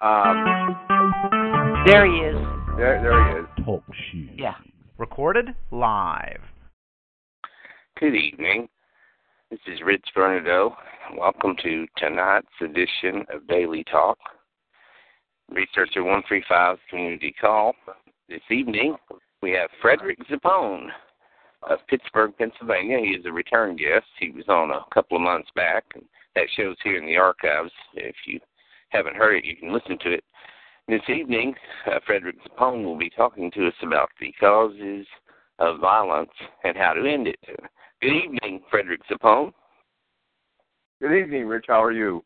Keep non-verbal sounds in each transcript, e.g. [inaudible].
Um, There he is. there, there he is. Talk shoe. Yeah. Recorded live. Good evening. This is Rich Bernardo. Welcome to tonight's edition of Daily Talk. Researcher 135 Community Call. This evening, we have Frederick Zappone of Pittsburgh, Pennsylvania. He is a return guest. He was on a couple of months back, and that show's here in the archives. If you haven't heard it, you can listen to it. This evening, uh, Frederick Zappone will be talking to us about the causes of violence and how to end it. Good evening, Frederick Zappone. Good evening, Rich. How are you?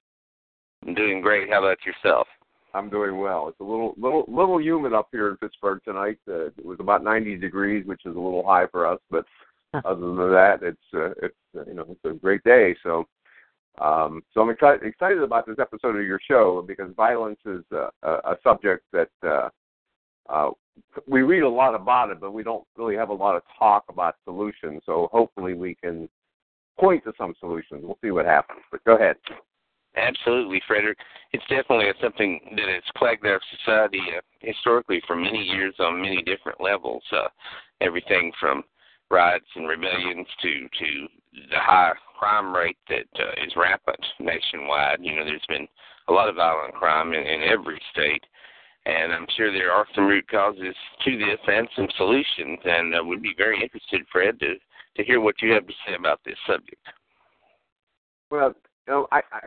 I'm doing great. How about yourself? I'm doing well. It's a little little little humid up here in Pittsburgh tonight. Uh, it was about 90 degrees, which is a little high for us, but [laughs] other than that, it's uh, it's uh, you know it's a great day. So um, so I'm excited excited about this episode of your show because violence is uh, a, a subject that uh, uh, we read a lot about it, but we don't really have a lot of talk about solutions. So hopefully we can point to some solutions. We'll see what happens. But go ahead. Absolutely, Frederick. It's definitely something that has plagued our society uh, historically for many years on many different levels. Uh, everything from riots and rebellions to to the high crime rate that uh, is rampant nationwide. You know, there's been a lot of violent crime in, in every state, and I'm sure there are some root causes to this and some solutions. And uh, would be very interested, Fred, to to hear what you have to say about this subject. Well, you know, I, I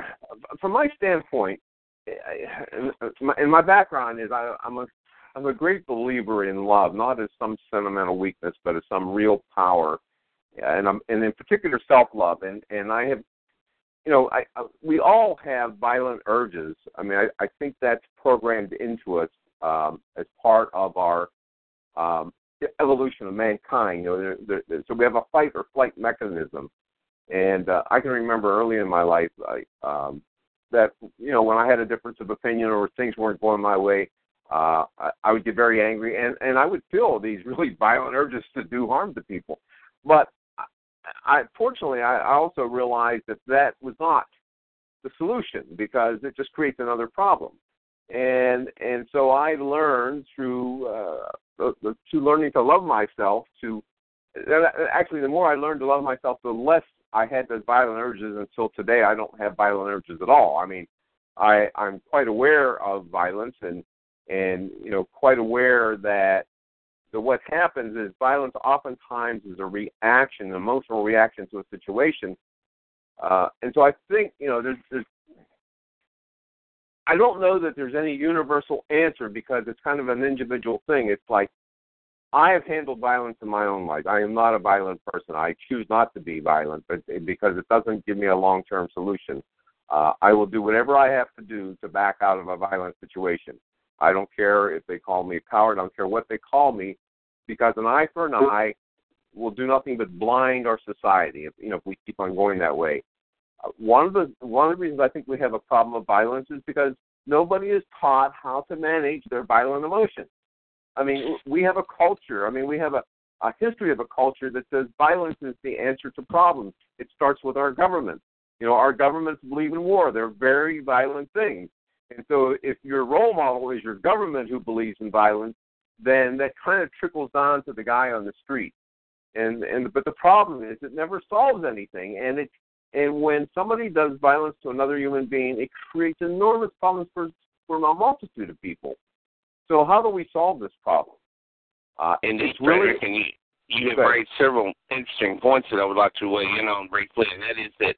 from my standpoint, I, in, my, in my background is I, I'm a I'm a great believer in love, not as some sentimental weakness, but as some real power, and I'm and in particular self love. And and I have, you know, I, I we all have violent urges. I mean, I, I think that's programmed into us um, as part of our um, evolution of mankind. You know, there, there, there, so we have a fight or flight mechanism and uh, I can remember early in my life I, um, that you know when I had a difference of opinion or things weren't going my way, uh, I, I would get very angry and and I would feel these really [laughs] violent urges to do harm to people. But I, I fortunately I also realized that that was not the solution because it just creates another problem. And and so I learned through uh, the, the, through learning to love myself to actually the more I learned to love myself, the less I had those violent urges until today. I don't have violent urges at all. I mean, I I'm quite aware of violence and and you know quite aware that the what happens is violence oftentimes is a reaction, an emotional reaction to a situation. Uh, and so I think you know there's, there's I don't know that there's any universal answer because it's kind of an individual thing. It's like I have handled violence in my own life. I am not a violent person. I choose not to be violent, but because it doesn't give me a long-term solution. Uh, I will do whatever I have to do to back out of a violent situation. I don't care if they call me a coward. I don't care what they call me, because an eye for an eye will do nothing but blind our society. If you know if we keep on going that way. Uh, one of the one of the reasons I think we have a problem of violence is because nobody is taught how to manage their violent emotions. I mean, we have a culture. I mean, we have a, a history of a culture that says violence is the answer to problems. It starts with our government. You know, our governments believe in war. They're very violent things. And so if your role model is your government who believes in violence, then that kind of trickles down to the guy on the street. And and but the problem is it never solves anything. And it and when somebody does violence to another human being, it creates enormous problems for for a multitude of people. So how do we solve this problem? Uh, Indeed, it's really, and you, you have raised several interesting points that I would like to weigh in on briefly, and that is that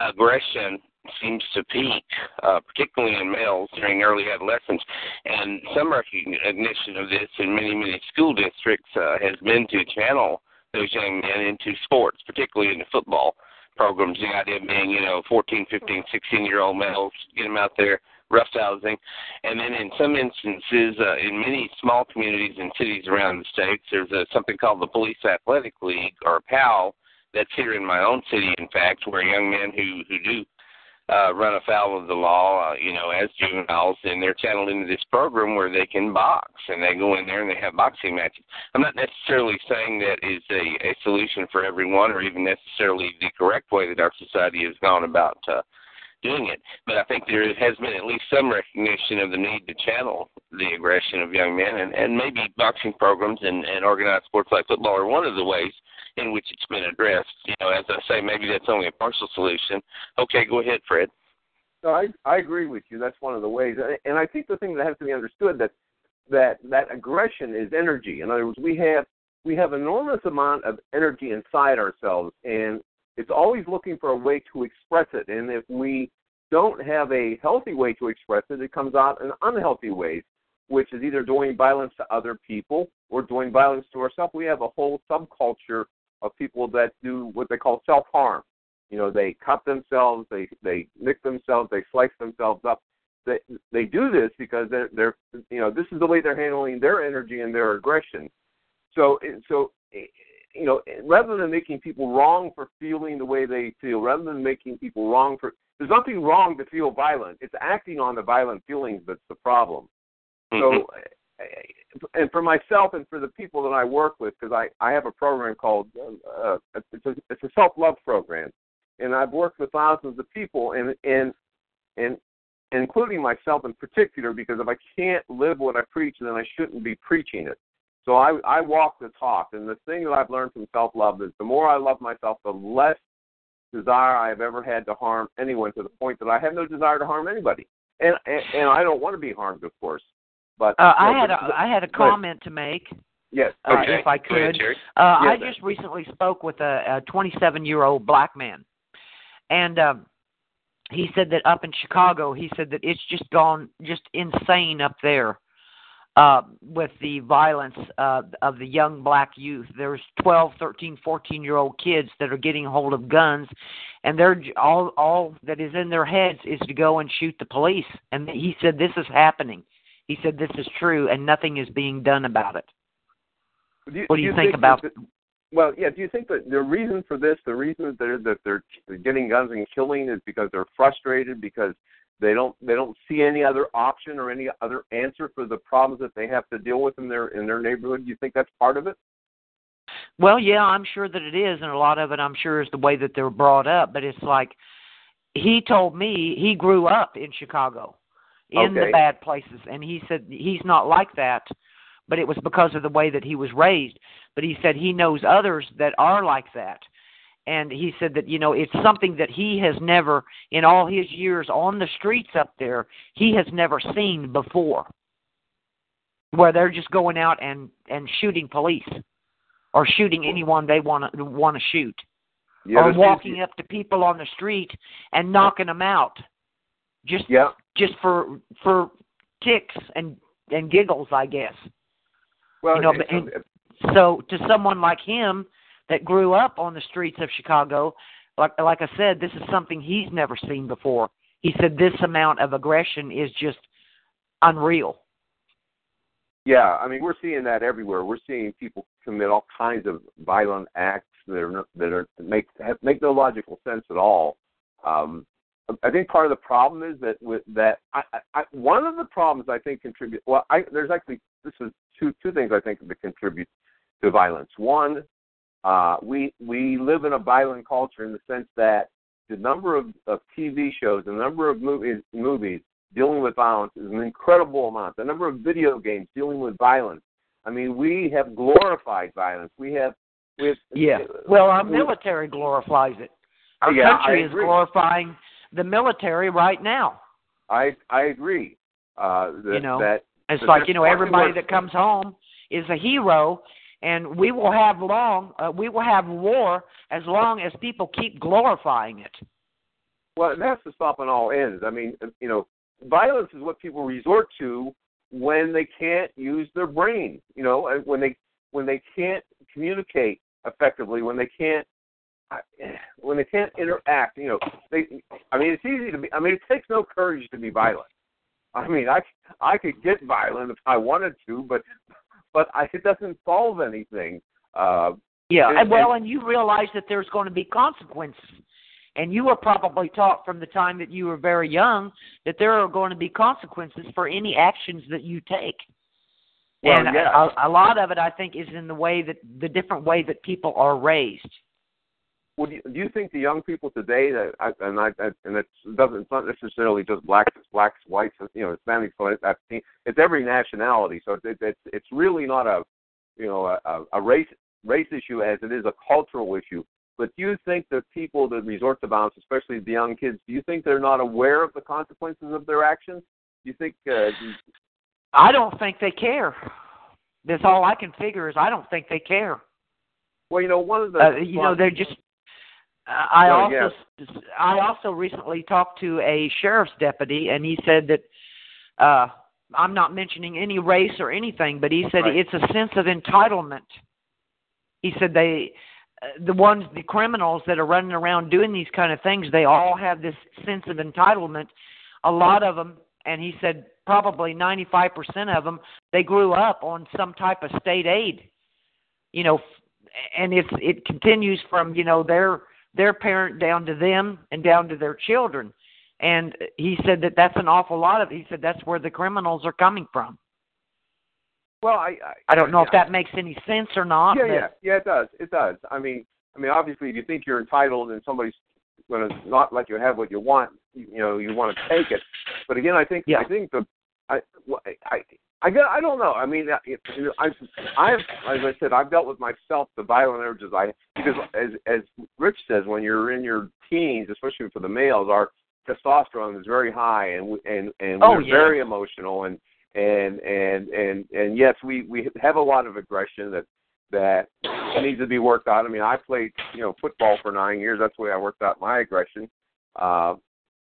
aggression seems to peak, uh, particularly in males during early adolescence. And some recognition of this in many, many school districts uh, has been to channel those young men into sports, particularly into football programs. The idea being, you know, 14, 15, 16 year old males, get them out there roughhousing. And then in some instances, uh, in many small communities and cities around the states, there's a, something called the Police Athletic League, or PAL, that's here in my own city, in fact, where young men who, who do uh, run afoul of the law, uh, you know, as juveniles, and they're channeled into this program where they can box, and they go in there and they have boxing matches. I'm not necessarily saying that is a, a solution for everyone, or even necessarily the correct way that our society has gone about uh, doing it. But I think there has been at least some recognition of the need to channel the aggression of young men, and, and maybe boxing programs and, and organized sports like football are one of the ways in which it's been addressed. You know, as I say, maybe that's only a partial solution. Okay, go ahead, Fred. No, I I agree with you. That's one of the ways, and I think the thing that has to be understood that that that aggression is energy. In other words, we have we have enormous amount of energy inside ourselves, and it's always looking for a way to express it. And if we don't have a healthy way to express it, it comes out in unhealthy ways, which is either doing violence to other people or doing violence to ourselves. We have a whole subculture of people that do what they call self harm. You know, they cut themselves, they they nick themselves, they slice themselves up. They they do this because they're they're you know this is the way they're handling their energy and their aggression. So so eh, you know eh, rather than making people wrong for feeling the way they feel, rather than making people wrong for there's nothing wrong to feel violent. It's acting on the violent feelings that's the problem. Mm-hmm. So and for myself and for the people that I work with, because I I have a program called uh, it's a it's a self love program, and I've worked with thousands of people, and and and including myself in particular, because if I can't live what I preach, then I shouldn't be preaching it. So I I walk the talk, and the thing that I've learned from self love is the more I love myself, the less desire I have ever had to harm anyone to the point that I have no desire to harm anybody, and and, and I don't want to be harmed, of course. But uh, I had a, I had a comment to make. Yes. Uh, okay. if I could. Ahead, uh, yes, I just recently spoke with a 27 year old black man, and um, he said that up in Chicago, he said that it's just gone just insane up there uh, with the violence uh, of the young black youth. There's 12, 13, 14 year old kids that are getting hold of guns, and they're all all that is in their heads is to go and shoot the police. And he said this is happening. He said this is true, and nothing is being done about it. Do you, what do you, you think, think about? That, well, yeah. Do you think that the reason for this, the reason that they're that they're getting guns and killing, is because they're frustrated because they don't they don't see any other option or any other answer for the problems that they have to deal with in their in their neighborhood? Do you think that's part of it? Well, yeah, I'm sure that it is, and a lot of it, I'm sure, is the way that they're brought up. But it's like he told me he grew up in Chicago, in okay. the bad places, and he said he's not like that but it was because of the way that he was raised. But he said he knows others that are like that. And he said that, you know, it's something that he has never, in all his years on the streets up there, he has never seen before. Where they're just going out and, and shooting police or shooting anyone they want to want to shoot. Yeah, or walking up to people on the street and knocking them out. Just yeah. just for for ticks and and giggles, I guess. Well, you know, but, and, so to someone like him that grew up on the streets of Chicago, like like I said, this is something he's never seen before. He said this amount of aggression is just unreal. Yeah, I mean we're seeing that everywhere. We're seeing people commit all kinds of violent acts that are that are make make no logical sense at all. Um, I think part of the problem is that with that I, I, one of the problems I think contribute. Well, I, there's actually this is two two things I think that contribute to violence. One, uh, we we live in a violent culture in the sense that the number of, of TV shows, the number of movies movies dealing with violence is an incredible amount. The number of video games dealing with violence. I mean, we have glorified violence. We have, we have yeah. Well, our military glorifies it. Our yeah, country is glorifying the military right now. I I agree. Uh, that, you know, that it's like you know everybody that comes home is a hero, and we will have long uh, we will have war as long as people keep glorifying it. Well, it has to stop on all ends. I mean, you know, violence is what people resort to when they can't use their brain. You know, when they when they can't communicate effectively, when they can't when they can't interact. You know, they. I mean, it's easy to be. I mean, it takes no courage to be violent. I mean, I I could get violent if I wanted to, but but I, it doesn't solve anything. Uh, yeah, and, well, and you realize that there's going to be consequences, and you were probably taught from the time that you were very young that there are going to be consequences for any actions that you take. Well, and yeah. a, a lot of it, I think, is in the way that the different way that people are raised. Would you, do you think the young people today that I, and I and it doesn't it's not necessarily just blacks, blacks, whites, you know, Hispanics, but it's, it's every nationality. So it, it's it's really not a you know a, a race race issue as it is a cultural issue. But do you think that people that resort to violence, especially the young kids, do you think they're not aware of the consequences of their actions? Do you think? Uh, do I don't think they care. That's all I can figure is I don't think they care. Well, you know, one of the uh, you know they're just. Uh, I also yes. I also recently talked to a sheriff's deputy, and he said that uh I'm not mentioning any race or anything, but he said right. it's a sense of entitlement. He said they uh, the ones the criminals that are running around doing these kind of things, they all have this sense of entitlement. A lot of them, and he said probably 95% of them, they grew up on some type of state aid. You know, and it's it continues from you know their their parent down to them and down to their children. And he said that that's an awful lot of he said that's where the criminals are coming from. Well i i, I don't know yeah. if that makes any sense or not yeah yeah. Yeah it does. It does. I mean i mean obviously if you think you're entitled and somebody's going to not let you have what you want you, you know you want to take it. But again i think Yeah. i think the i i I get, I don't know. I mean, I, I've, I've, as I said, I've dealt with myself the violent urges. I because as as Rich says, when you're in your teens, especially for the males, our testosterone is very high, and and and Oh, we're yeah. very emotional, and and and and and yes, we we have a lot of aggression that that needs to be worked out. I mean, I played you know football for nine years. That's the way I worked out my aggression. Uh,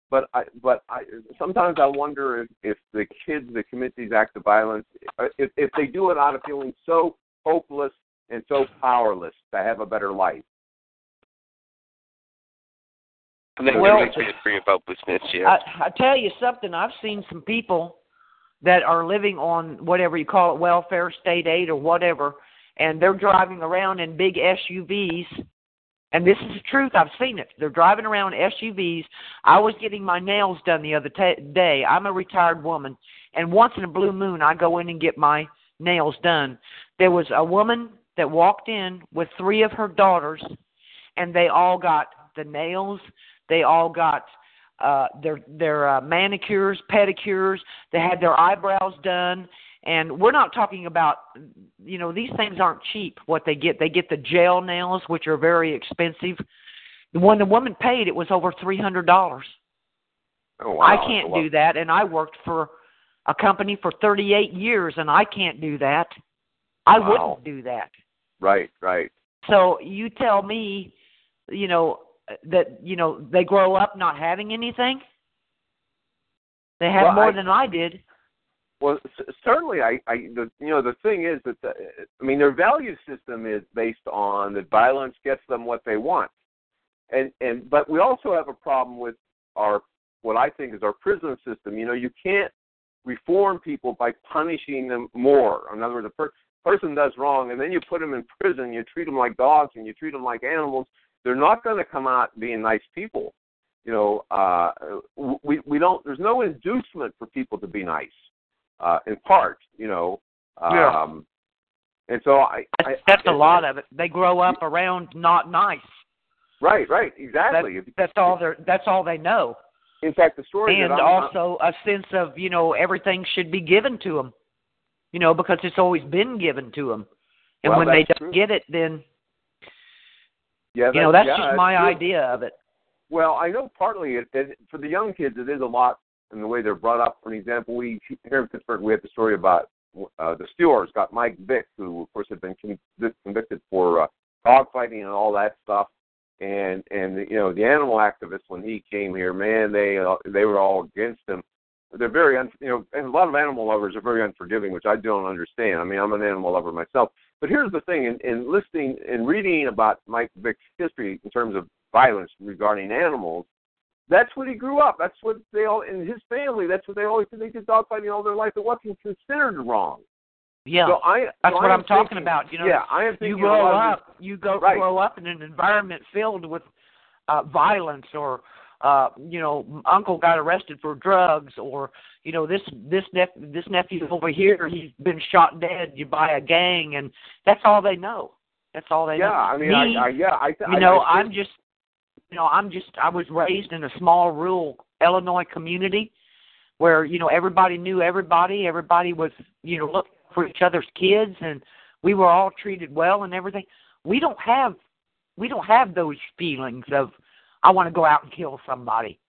but I but I sometimes I wonder if if the kids that commit these acts of violence uh, if if they do it out of feeling so hopeless and so powerless to have a better life. I think Well, there makes me a degree of hopelessness. Yeah. I, I tell you something i've seen some people that are living on whatever you call it welfare state aid or whatever and they're driving around in big suvs and this is the truth. I've seen it. They're driving around suvs i was getting my nails done the other ta day. I'm a retired woman. And once in a blue moon i go in and get my nails done. There was a woman that walked in with three of her daughters and they all got the nails. They all got uh their their uh, manicures pedicures. They had their eyebrows done and we're not talking about you know these things aren't cheap what they get. They get the gel nails which are very expensive. When the woman paid it was over three hundred dollars. Oh wow! i can't do that and i worked for a company for thirty eight years and i can't do that. I Wow. wouldn't do that. Right, right. so you tell me you know that you know they grow up not having anything? They have Well, more I- than i did Well, certainly, I, I, the, you know, the thing is that, the, I mean, their value system is based on that violence gets them what they want, and and but we also have a problem with our what I think is our prison system. You know, you can't reform people by punishing them more. In other words, a per- person does wrong, and then you put them in prison. You treat them like dogs, and you treat them like animals. They're not going to come out being nice people. You know, uh, we we don't. There's no inducement for people to be nice uh, in part, you know. Um, Yeah. And so I, I that's, that's I, a lot of it they grow up around not nice Right, right, that, exactly. that's all they that's all they know in fact, the story and that I'm, also a sense of you know everything should be given to them you know because it's always been given to them and Well, when they don't true. get it then yeah, you know that's yeah, just my true. idea of it Well, I know partly it, it, for the young kids, it is a lot in the way they're brought up. For an example, we here in Pittsburgh, we had the story about uh, the Steelers got Mike Vick, who of course had been convicted for uh, dogfighting and all that stuff. And and you know the animal activists when he came here, man, they uh, they were all against him. They're very un, you know, and a lot of animal lovers are very unforgiving, which I don't understand. I mean, I'm an animal lover myself. But here's the thing: in, in listening and reading about Mike Vick's history in terms of violence regarding animals, that's what he grew up. That's what they all in his family. That's what they always did. They did dogfighting all their life. It wasn't considered wrong. yeah So I that's so what I'm am talking about you know yeah, I am you thinking a grow up you go Right. grow up in an environment filled with uh violence or uh you know uncle got arrested for drugs or you know this this nep- this nephew over here he's been shot dead you by a gang and that's all they know That's all they yeah, know. Yeah, I mean, Me, I, I, yeah, I, you I, know, I I'm just, you know, I'm just, I was raised in a small rural Illinois community where you know everybody knew everybody, everybody was, you know, looking for each other's kids, and we were all treated well and everything. We don't have, we don't have those feelings of, I want to go out and kill somebody.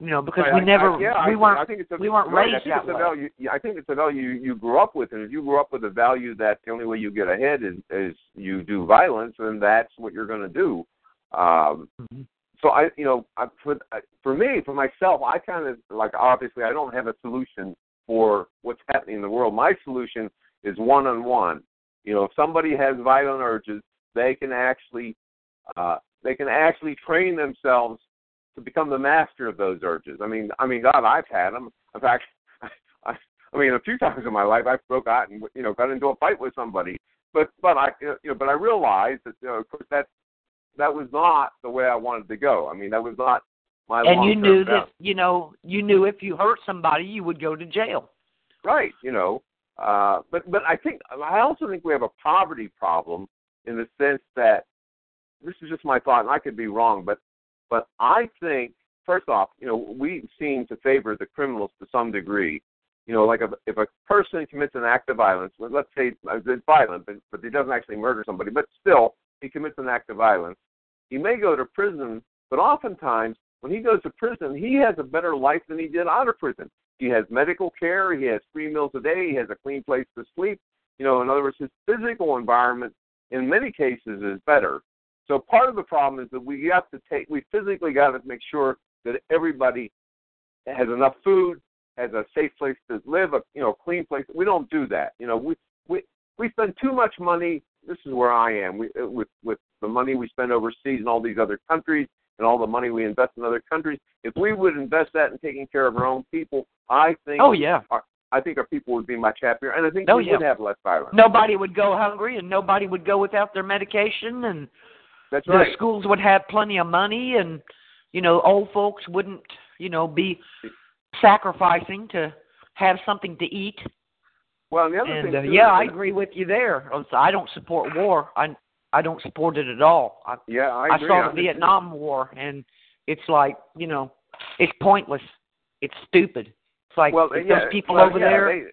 You know, because Right, we never, I, yeah, we weren't, I think it's a, we weren't right, I raised think that it's a way. value. I think it's a value you, you grew up with, and if you grew up with a value that the only way you get ahead is, is you do violence, then that's what you're going to do. Um, Mhm. so I, you know, I, for for me, for myself, I kind of like obviously I don't have a solution for what's happening in the world. My solution is one on one. You know, if somebody has violent urges, they can actually uh, they can actually train themselves to become the master of those urges. I mean, I mean, God, I've had them. In fact, [laughs] I, I mean, a few times in my life, I broke out and you know got into a fight with somebody. But but I you know, but I realized that you know, of course that that was not the way I wanted to go. I mean, that was not my. and you knew val- that, you know, you knew if you hurt somebody, you would go to jail. right you know uh but but i think i also think we have a poverty problem in the sense that this is just my thought and i could be wrong but but i think first off you know we seem to favor the criminals to some degree you know like if, if a person commits an act of violence let's say uh, it's violent but, but he doesn't actually murder somebody but still he commits an act of violence he may go to prison but oftentimes when he goes to prison he has a better life than he did out of prison he has medical care. He has three meals a day. He has a clean place to sleep. You know, in other words, his physical environment in many cases is better. So part of the problem is that we have to take, we physically got to make sure that everybody has enough food, has a safe place to live, a you know clean place. We don't do that. You know, we we we spend too much money. This is where I am. We uh, with with the money we spend overseas in all these other countries and all the money we invest in other countries. If we would invest that in taking care of our own people, I think Oh yeah. I think our people would be much happier, and I think Oh, we yeah. would have less violence. Nobody would go hungry, and nobody would go without their medication, and That's the schools would have plenty of money, and you know, old folks wouldn't, you know, be sacrificing to have something to eat. Well, and the other And thing, uh, too, yeah, I agree with you there. I don't support war. I I don't support it at all. I Yeah, I, I saw the I'm- Vietnam War, and it's like you know, it's pointless. It's stupid. It's like Well, if yeah, those people well, over yeah, there, they-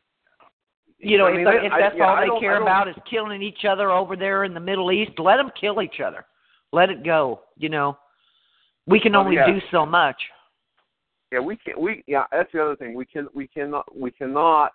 you know, I if, mean, if I- that's yeah, all they care about is killing each other over there in the Middle East, let them kill each other. Let it go. You know, we can only do so much. Yeah, we can. We yeah, that's the other thing. We can. We cannot. We cannot.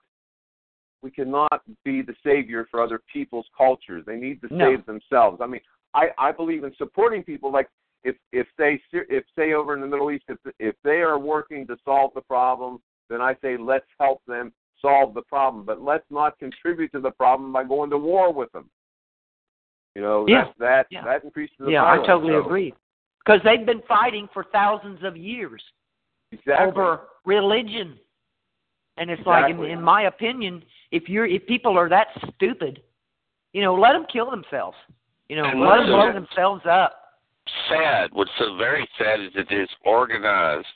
We cannot be the savior for other people's cultures. They need to No. save themselves. I mean, I I believe in supporting people. Like if if they if say over in the Middle East if if they are working to solve the problem, then I say let's help them solve the problem. But let's not contribute to the problem by going to war with them. You know, Yeah. that that Yeah. that increases the yeah, I totally So, agree. Because they've been fighting for thousands of years Exactly. over religion, and it's like, in, in my opinion, if you're if people are that stupid, you know, let them kill themselves. You know, And let them blow themselves up. sad. What's so very sad is that there's organized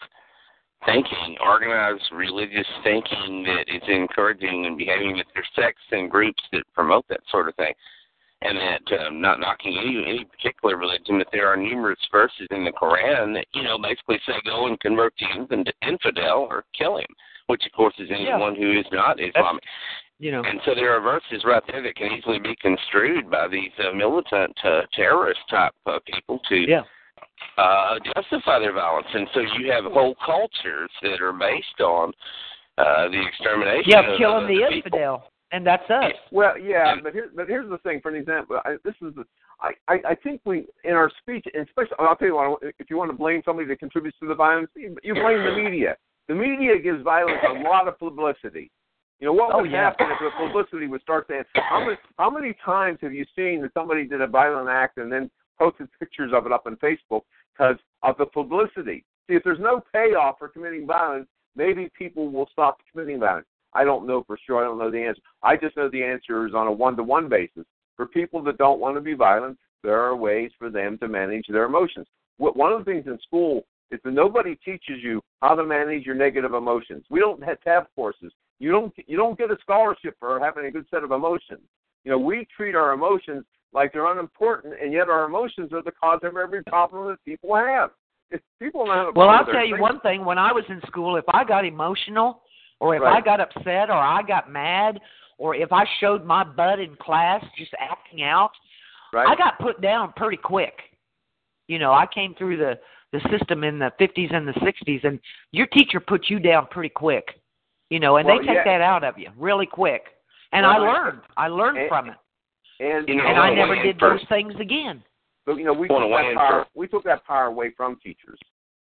thinking, organized religious thinking that is encouraging and behaving that there's sects and groups that promote that sort of thing. And that um, not knocking any any particular religion, but there are numerous verses in the Quran that you know basically say go and convert the infant- infidel or kill him, which of course is anyone who is not Islamic. You know, And so there are verses right there that can easily be construed by these uh, militant uh, terrorist type uh, people to yeah, uh, justify their violence. And so you have whole cultures that are based on uh, the extermination yeah, of, killing of the people. infidel, and that's us. Well, yeah, but here, but here's the thing. For an example, I, this is the, I, I, I think we in our speech, especially I'll tell you what. If you want to blame somebody that contributes to the violence, you, you blame the media. The media gives violence a lot of publicity. You know what Oh, would yeah. happen if the publicity would start saying, how many, how many times have you seen that somebody did a violent act and then posted pictures of it up on Facebook because of the publicity? See, if there's no payoff for committing violence, maybe people will stop committing violence. I don't know for sure. I don't know the answer. I just know the answer is on a one-to-one basis. For people that don't want to be violent, there are ways for them to manage their emotions. One of the things in school is that nobody teaches you how to manage your negative emotions. We don't have tab courses. You don't you don't get a scholarship for having a good set of emotions. You know, we treat our emotions like they're unimportant, and yet our emotions are the cause of every problem that people have. If people know well, I'll tell you one thing. When I was in school, if I got emotional, or if right. I got upset, or I got mad, or if I showed my butt in class just acting out, right. I got put down pretty quick. You know, I came through the the system in the 50s and the 60s, and your teacher puts you down pretty quick. You know, and well, they take yeah. that out of you really quick. And well, I learned. I learned and, from it. And you know, and I never did first. those things again. But you know, we took that power. first. We took that power away from teachers.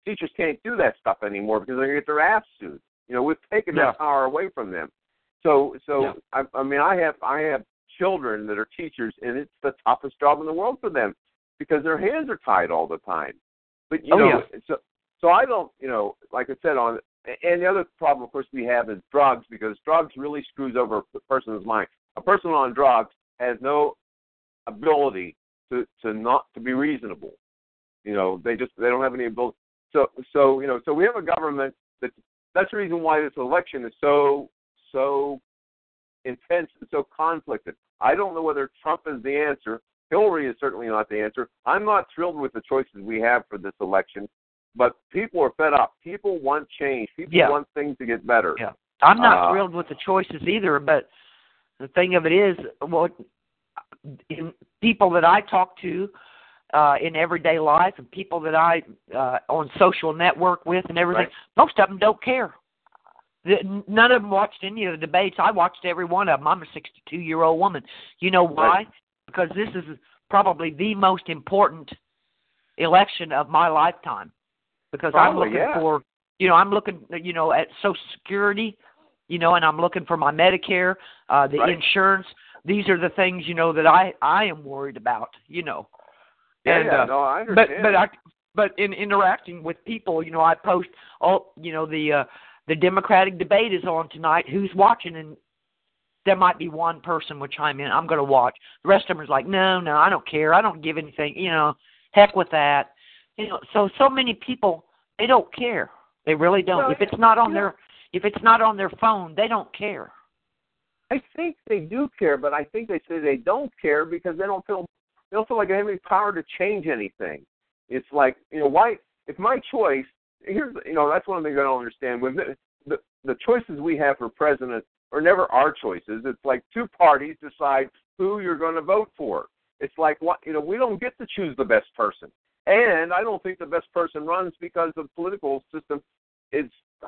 Teachers can't do that stuff anymore because they're gonna get their ass sued. You know, we've taken Yeah. that power away from them. So, so Yeah. I, I mean, I have I have children that are teachers, and it's the toughest job in the world for them because their hands are tied all the time. But you Oh, know, so so I don't, you know, like I said on, and the other problem, of course, we have is drugs because drugs really screws over a person's mind. A person on drugs has no ability to to not to be reasonable. You know, they just they don't have any ability. So so you know, so we have a government that that's the reason why this election is so so intense and so conflicted. I don't know whether Trump is the answer. Hillary is certainly not the answer. I'm not thrilled with the choices we have for this election, but people are fed up. People want change. People Yeah. want things to get better. Yeah. I'm not Uh, thrilled with the choices either, but the thing of it is, what in people that I talk to uh, in everyday life and people that I uh, on social network with and everything, Right. most of them don't care. The- None of them watched any of the debates. I watched every one of them. I'm a 62 year old woman. You know why? Right. Because this is probably the most important election of my lifetime. Because I'm looking yeah. for, you know, I'm looking, you know, at Social Security, you know, and I'm looking for my Medicare, uh, the Right. insurance. These are the things, you know, that I I am worried about. You know. Yeah, And, yeah, uh, no, I but understand. but but I but in interacting with people, you know, I post oh you know the uh the Democratic debate is on tonight. Who's watching? And there might be one person would chime in. I'm going to watch. The rest of them is like, no, no, I don't care. I don't give anything. You know, heck with that. You know, so so many people they don't care. They really don't. Well, if it's not on their if it's not on their phone, they don't care. I think they do care, but I think they say they don't care because they don't feel they don't feel like they have any power to change anything. It's like you know why if my choice here's you know that's one thing I don't understand when the, the the choices we have for president are never our choices. It's like two parties decide who you're going to vote for. It's like what you know we don't get to choose the best person, and I don't think the best person runs because the political system is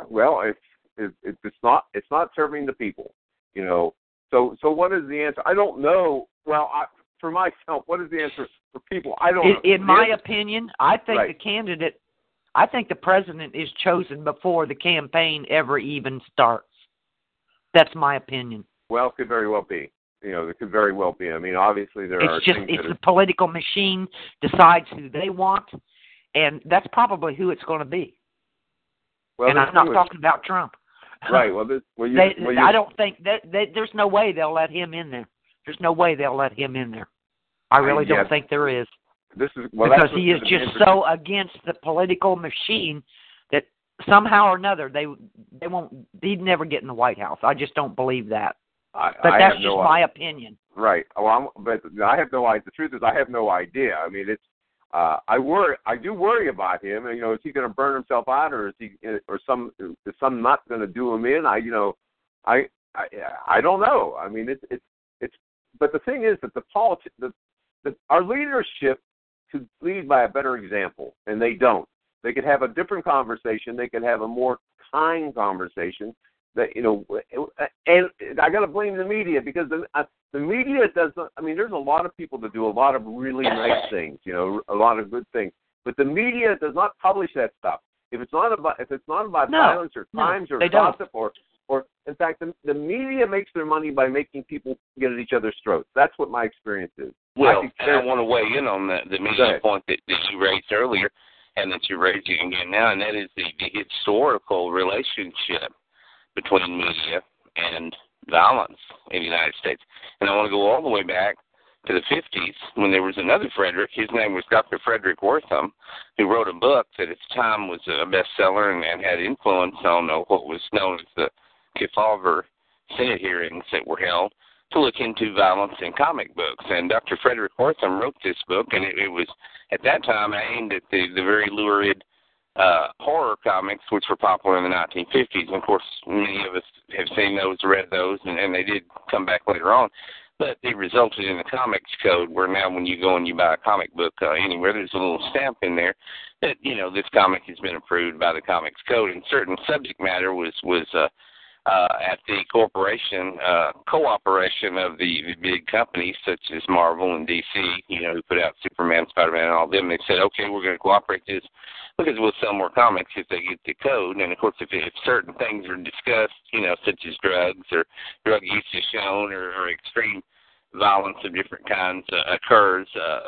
well it's it, it's not it's not serving the people you know so so what is the answer i don't know well I, for myself what is the answer for people i don't In, know in my answer- opinion, I think Right. the candidate, I think the president is chosen before the campaign ever even starts. That's my opinion. well it could very well be you know it could very well be i mean obviously there are It's just it's the are, political machine decides who they want, and that's probably who it's going to be. well and I'm not talking about Trump. [laughs] right well this well you, they, well, you I don't think that, that there's no way they'll let him in there. There's no way they'll let him in there. I really yeah. don't think there is this is well because he is just so against the political machine somehow or another they they won't he'd never get in the White House. I just don't believe that. I, But I that's just no my opinion. Right. Well, I'm, but I have no idea. The truth is, I have no idea. I mean, it's. Uh, I worry. I do worry about him. You know, is he going to burn himself out, or is he, or some, is some not going to do him in? I, you know, I, I, I don't know. I mean, it's, it's, it's. But the thing is that the politi- the, the, our leadership could lead by a better example, and they don't. They could have a different conversation. They could have a more kind conversation. That you know, and I got to blame the media because the uh, the media does. not I mean, there's a lot of people that do a lot of really nice things. You know, a lot of good things, but the media does not publish that stuff. If it's not about if it's not about No, violence or no, crimes or they don't. gossip or or in fact, the, the media makes their money by making people get at each other's throats. That's what my experience is. Well, I think and I there's- want to weigh in on the, the media point that, that you raised earlier and that you're raising again now, and that is the, the historical relationship between media and violence in the United States. And I want to go all the way back to the 50s when there was another Frederick. His name was Dr. Frederick Wertham, who wrote a book that at the time was a bestseller and, and had influence on uh, what was known as the Kefauver Senate hearings that were held. To look into violence in comic books. And Dr. Frederick Wertham wrote this book, and it, it was at that time aimed at the, the very lurid uh, horror comics, which were popular in the 1950s. And of course, many of us have seen those, read those, and, and they did come back later on. But it resulted in a comics code where now when you go and you buy a comic book uh, anywhere, there's a little stamp in there that you know this comic has been approved by the comics code, and certain subject matter was was uh, uh, at the corporation uh, cooperation of the, the big companies such as Marvel and DC, you know, who put out Superman, Spider-Man, and all them. They said, okay, we're going to cooperate this because we'll sell more comics if they get the code. And of course, if, if certain things are discussed, you know, such as drugs or drug use is shown or, or extreme violence of different kinds uh, occurs, uh,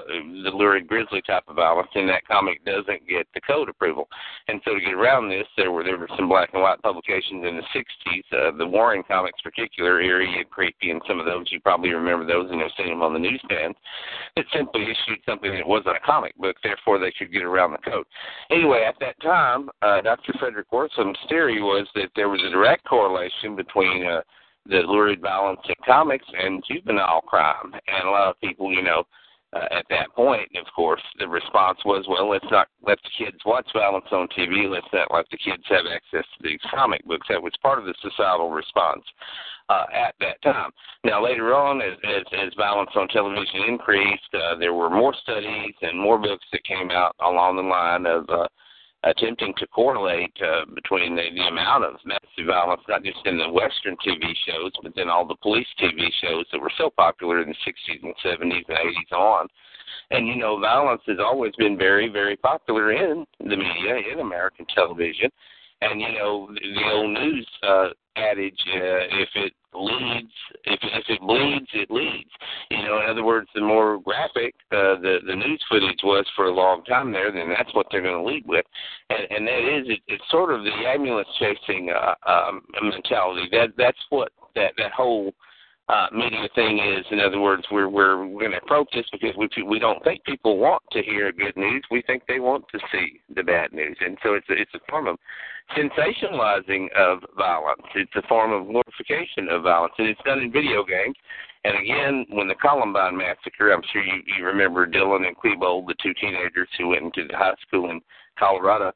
the lurid grisly type of violence, and that comic doesn't get the code approval. And so to get around this, there were there were some black and white publications in the 60s. Uh, the Warren comics, particular, eerie creepy, and some of those you probably remember those and have seen them on the newsstands. That simply issued something that wasn't a comic book, therefore they should get around the code. Anyway, at that time, uh, Dr. Frederick Wertham's theory was that there was a direct correlation between uh, the lurid violence in comics and juvenile crime. And a lot of people, you know, uh, at that point, of course, the response was, well, let's not let the kids watch violence on TV. Let's not let the kids have access to these comic books. That was part of the societal response uh, at that time. Now, later on, as, as, as violence on television increased, uh, there were more studies and more books that came out along the line of uh, attempting to correlate uh, between the, the amount of massive violence, not just in the Western TV shows, but then all the police TV shows that were so popular in the 60s and 70s and 80s on. And, you know, violence has always been very, very popular in the media, in American television. And, you know, the old news uh, adage, uh, if it leads, if if it bleeds, it leads. You know, in other words, the more graphic uh, the the news footage was for a long time there, then that's what they're going to lead with, and, and that is it, it's sort of the ambulance chasing uh, um, mentality. That that's what that that whole uh, media thing is. In other words, we're we're, going to approach this because we we don't think people want to hear good news. We think they want to see the bad news, and so it's a, it's a form of sensationalizing of violence. It's a form of glorification of violence, and it's done in video games. And again, when the Columbine massacre, I'm sure you, you remember Dylan and Klebold, the two teenagers who went into the high school in Colorado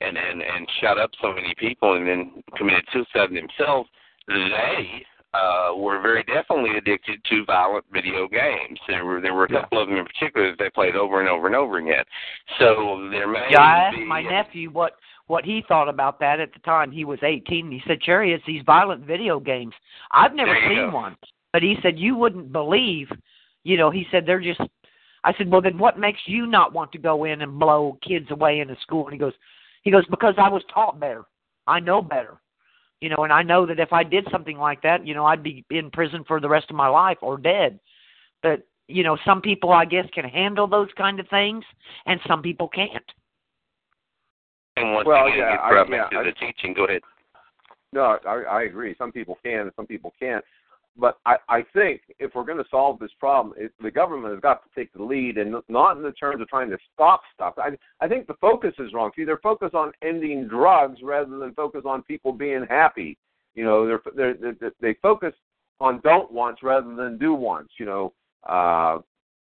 and and and shot up so many people and then committed suicide themselves. They uh, were very definitely addicted to violent video games. There were there were a couple of them in particular that they played over and over and over again. So there may yeah, I asked be, my nephew what what he thought about that at the time. He was 18. And he said, "Cherry, it's these violent video games. I've never seen go. one, but he said you wouldn't believe. You know, he said they're just. I said, well, then what makes you not want to go in and blow kids away in a school? And he goes, he goes because I was taught better. I know better you know, and I know that if I did something like that, you know, I'd be in prison for the rest of my life or dead. But you know, some people I guess can handle those kind of things, and some people can't. And once Well, again, yeah, get I- brought yeah, back to I- the teaching. Go ahead. No, I, I agree. Some people can, and some people can't. But I, I think if we're going to solve this problem, it, the government has got to take the lead, and not in the terms of trying to stop stuff. I, I think the focus is wrong. See, they're focused on ending drugs rather than focus on people being happy. You know, they're, they're, they're they focus on don't wants rather than do wants. You know, uh,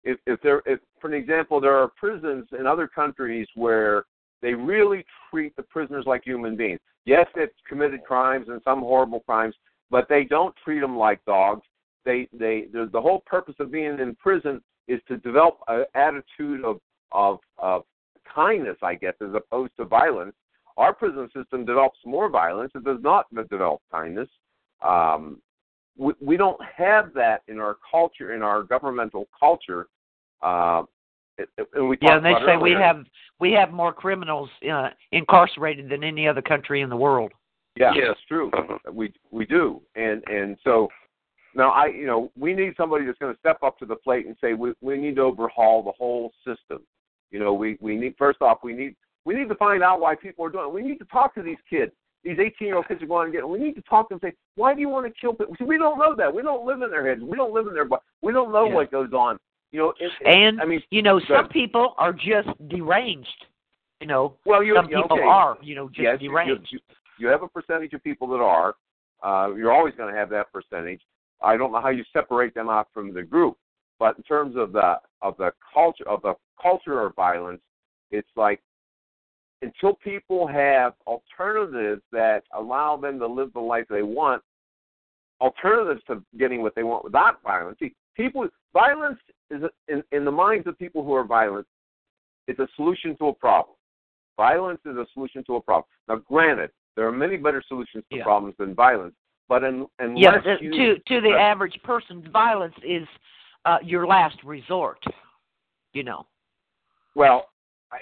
if if there, if for an example, there are prisons in other countries where they really treat the prisoners like human beings. Yes, they've committed crimes and some horrible crimes, but they don't treat them like dogs. They they the, the whole purpose of being in prison is to develop an attitude of of of kindness, I guess, as opposed to violence. Our prison system develops more violence. It does not develop kindness. Um, we, we don't have that in our culture, in our governmental culture. Uh, and we Yeah, and they say we have we have more criminals uh, incarcerated than any other country in the world. Yeah, Yes. it's true. Uh-huh. We we do, and and so now I you know we need somebody that's going to step up to the plate and say we we need to overhaul the whole system. You know, we we need first off we need we need to find out why people are doing it. We need to talk to these kids. These 18 year old kids are going to get. We need to talk to them and say, why do you want to kill people? See, we don't know that. We don't live in their heads. We don't live in their. bu- We don't know Yeah. what goes on. You know, it, it, And I mean, you know, some ahead. people are just deranged. You know, well, you some people okay. are, you know, just yes, deranged. You, you have a percentage of people that are. Uh, you're always going to have that percentage. I don't know how you separate them out from the group, but in terms of the of the culture of the culture of violence, it's like until people have alternatives that allow them to live the life they want, alternatives to getting what they want without violence. See, people violence is in, in the minds of people who are violent, it's a solution to a problem. Violence is a solution to a problem. Now, granted, there are many better solutions to yeah. problems than violence, but in, unless yeah, you, to to the average person, violence is uh, your last resort. You know. Well, I,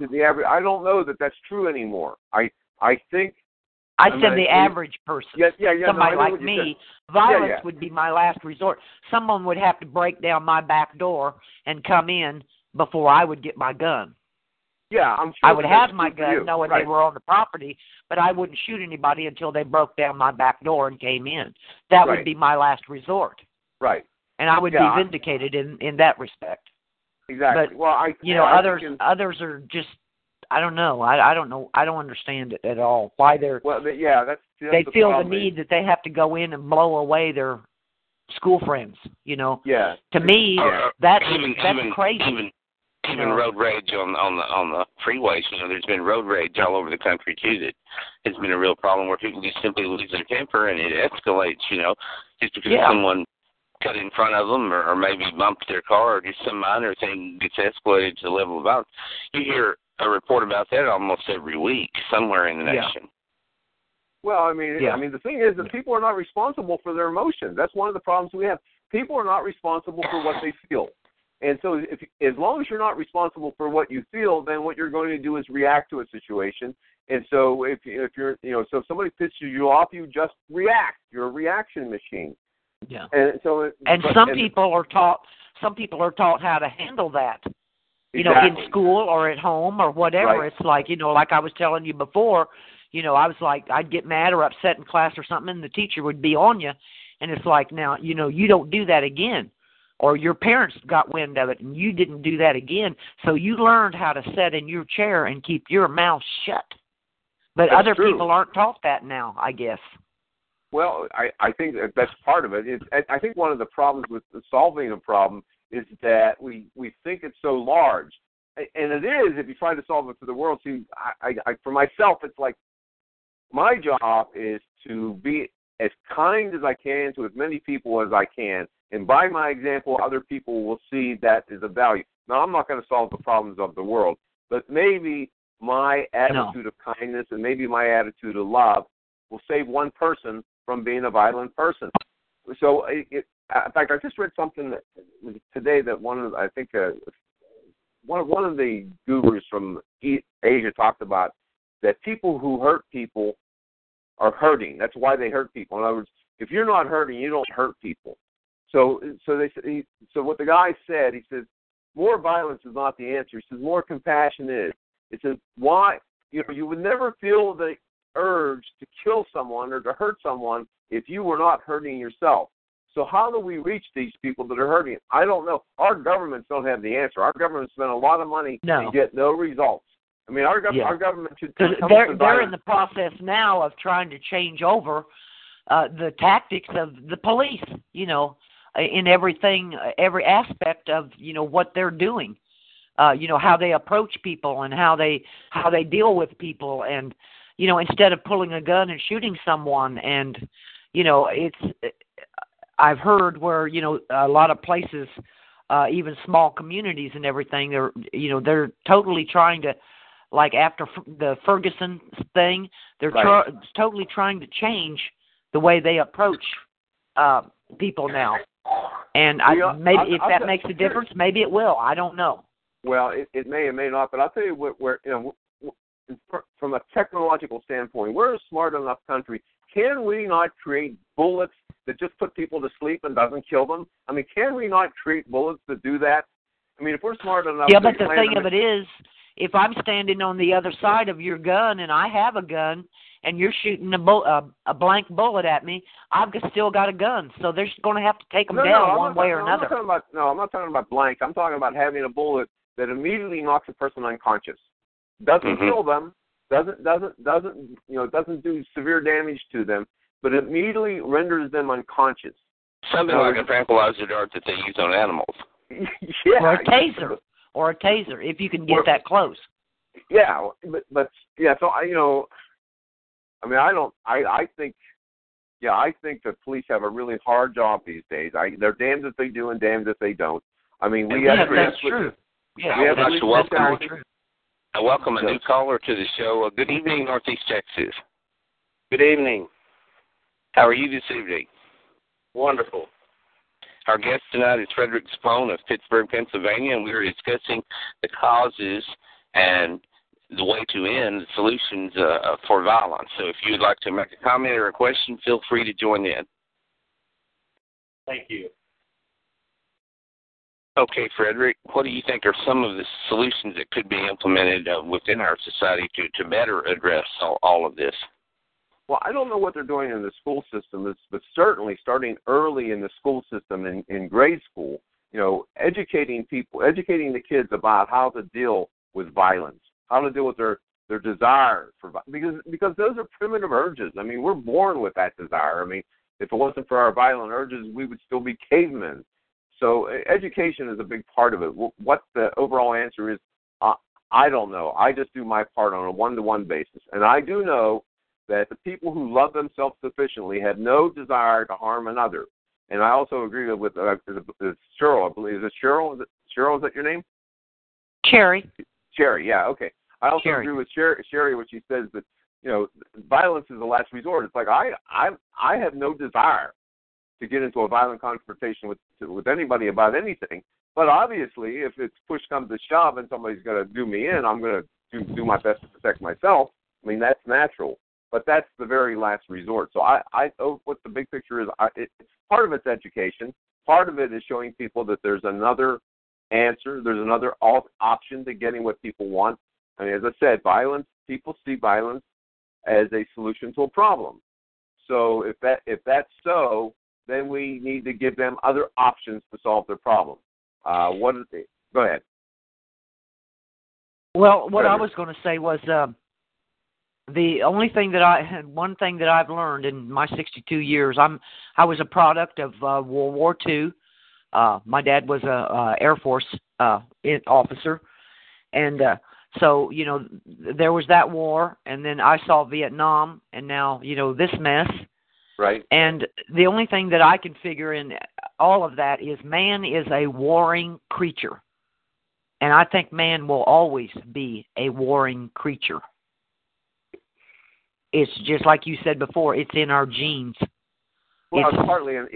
to the average, I don't know that that's true anymore. I I think. I I said the I- average person. Yeah, yeah, yeah. Somebody I know like me, said. violence yeah. would be my last resort. Someone would have to break down my back door and come in before I would get my gun. Yeah, I'm sure. I would have my gun you. knowing right. they were on the property, but I wouldn't shoot anybody until they broke down my back door and came in. That Right. would be my last resort, Right. and I would Yeah, be vindicated in in that respect. Exactly. But, well, I You know, I others think in- others are just I don't know. I I don't know. I don't understand it at all. Why they're well, the- yeah, that's, that's they the feel the need that they have to go in and blow away their school friends. You know, Yeah. to me, Or- that's even that's even crazy. even even No. road rage on on the on the freeways. You know, there's been road rage all over the country too. That has been a real problem where people just simply lose their temper and it escalates. You know, just because Yeah. someone cut in front of them or, or maybe bumped their car or just some minor thing gets escalated to the level of violence. You hear a report about that almost every week somewhere in the Yeah. nation. Well, I mean, Yeah. I mean, the thing is that people are not responsible for their emotions. That's one of the problems we have. People are not responsible for what they feel, and so if as long as you're not responsible for what you feel, then what you're going to do is react to a situation. And so if if you're you know so if somebody pisses you off, you just react. You're a reaction machine. yeah. And so it, And but- some people are taught some people are taught how to handle that. You know, in school or at home or whatever. Right. It's like, you know, like I was telling you before, you know, I was like I'd get mad or upset in class or something and the teacher would be on you and it's like now, you know, you don't do that again. Or your parents got wind of it and you didn't do that again. So you learned how to sit in your chair and keep your mouth shut. But That's other true. people aren't taught that now, I guess. Well, I, I think that that's part of it. It's, I think one of the problems with solving a problem is that we we think it's so large, and it is if you try to solve it for the world. See, I, I for myself, it's like my job is to be as kind as I can to as many people as I can, and by my example, other people will see that is a value. Now, I'm not going to solve the problems of the world, but maybe my attitude of kindness and maybe my attitude of love will save one person from being a violent person. So, it, it, in fact, I just read something that, today that one of I think uh, one of one of the gurus from E- Asia talked about that people who hurt people are hurting. That's why they hurt people. In other words, if you're not hurting, you don't hurt people. So, so they he, so what the guy said, he says, more violence is not the answer. He says more compassion is. It says why you know you would never feel the urge to kill someone or to hurt someone if you were not hurting yourself. So how do we reach these people that are hurting? I don't know. Our governments don't have the answer. Our government spent a lot of money No. and get no results. I mean, our, gov- Yeah. our government should they're to they're in the process now of trying to change over uh the tactics of the police you know in everything uh, every aspect of you know what they're doing uh you know how they approach people and how they how they deal with people and you know instead of pulling a gun and shooting someone and you know it's i've heard where you know a lot of places uh even small communities and everything they're you know they're totally trying to like after F- the Ferguson thing, they're Right. tr- totally trying to change the way they approach uh, people now. And I, Yeah, maybe I'll- if I'll that tell- makes a difference, maybe it will. I don't know. Well, it, it may or may not, but I'll tell you what, where you know, w- w- from a technological standpoint, we're a smart enough country. Can we not create bullets that just put people to sleep and doesn't kill them? I mean, can we not create bullets that do that? I mean, if we're smart enough, yeah, but the thing of it is, if I'm standing on the other side of your gun and I have a gun and you're shooting a bull, a, a blank bullet at me, I've still got a gun. So they're going to have to take them no, down no, one way no, or I'm another. not about, no, I'm not talking about blanks. I'm talking about having a bullet that immediately knocks a person unconscious, doesn't Mhm. kill them, doesn't doesn't doesn't you know doesn't do severe damage to them, but immediately renders them unconscious. Something like a tranquilizer dart that they use on animals. [laughs] yeah. Or a taser. Or a taser, if you can get Or- that close. Yeah, but but yeah. So I, you know, I mean, I don't. I I think, yeah, I think the police have a really hard job these days. I they're damned if they do and damned if they don't. I mean, we yeah, have that's police with- true. Yeah, we have that's, police welcome- that's true. I welcome a new caller to the show. Uh, good evening, Northeast Texas. Good evening. How are you this evening? Wonderful. Our guest tonight is Frederick Spohn of Pittsburgh, Pennsylvania, and we are discussing the causes and the way to end solutions uh, for violence. So if you would like to make a comment or a question, feel free to join in. Thank you. Okay, Frederick, what do you think are some of the solutions that could be implemented uh, within our society to, to better address all, all of this? Well, I don't know what they're doing in the school system, but certainly starting early in the school system in, in grade school, you know, educating people, educating the kids about how to deal with violence, how to deal with their their desire for because because those are primitive urges. I mean, we're born with that desire. I mean, if it wasn't for our violent urges, we would still be cavemen. So education is a big part of it. What the overall answer is, uh, I don't know. I just do my part on a one-to-one basis, and I do know that the people who love themselves sufficiently have no desire to harm another. And I also agree with uh, Cheryl. I believe is it Cheryl? Is it Cheryl? Is that your name? Cherry. Sherry. Yeah. Okay. I also Sherry. agree with Sherry, Sherry when she says that you know violence is the last resort. It's like I I I have no desire to get into a violent confrontation with with anybody about anything. But obviously, if it's push comes to shove and somebody's going to do me in, I'm going to do do my best to protect myself. I mean that's natural, but that's the very last resort. So I I oh, what the big picture is. I, it, part of it's education. Part of it is showing people that there's another answer. There's another op- option to getting what people want. I mean, as I said, violence. People see violence as a solution to a problem. So if that if that's so, then we need to give them other options to solve their problem. Uh, what is it? Go ahead. Well, what I was going to say was um, the only thing that I had [laughs] one thing that I've learned in my 62 years. I'm I was a product of uh, World War II. Uh, my dad was a uh, Air Force uh, officer, and uh, so you know there was that war, and then I saw Vietnam, and now you know this mess. Right. And the only thing that I can figure in all of that is man is a warring creature. And I think man will always be a warring creature. It's just like you said before, it's in our genes. Well, It's- it's partly an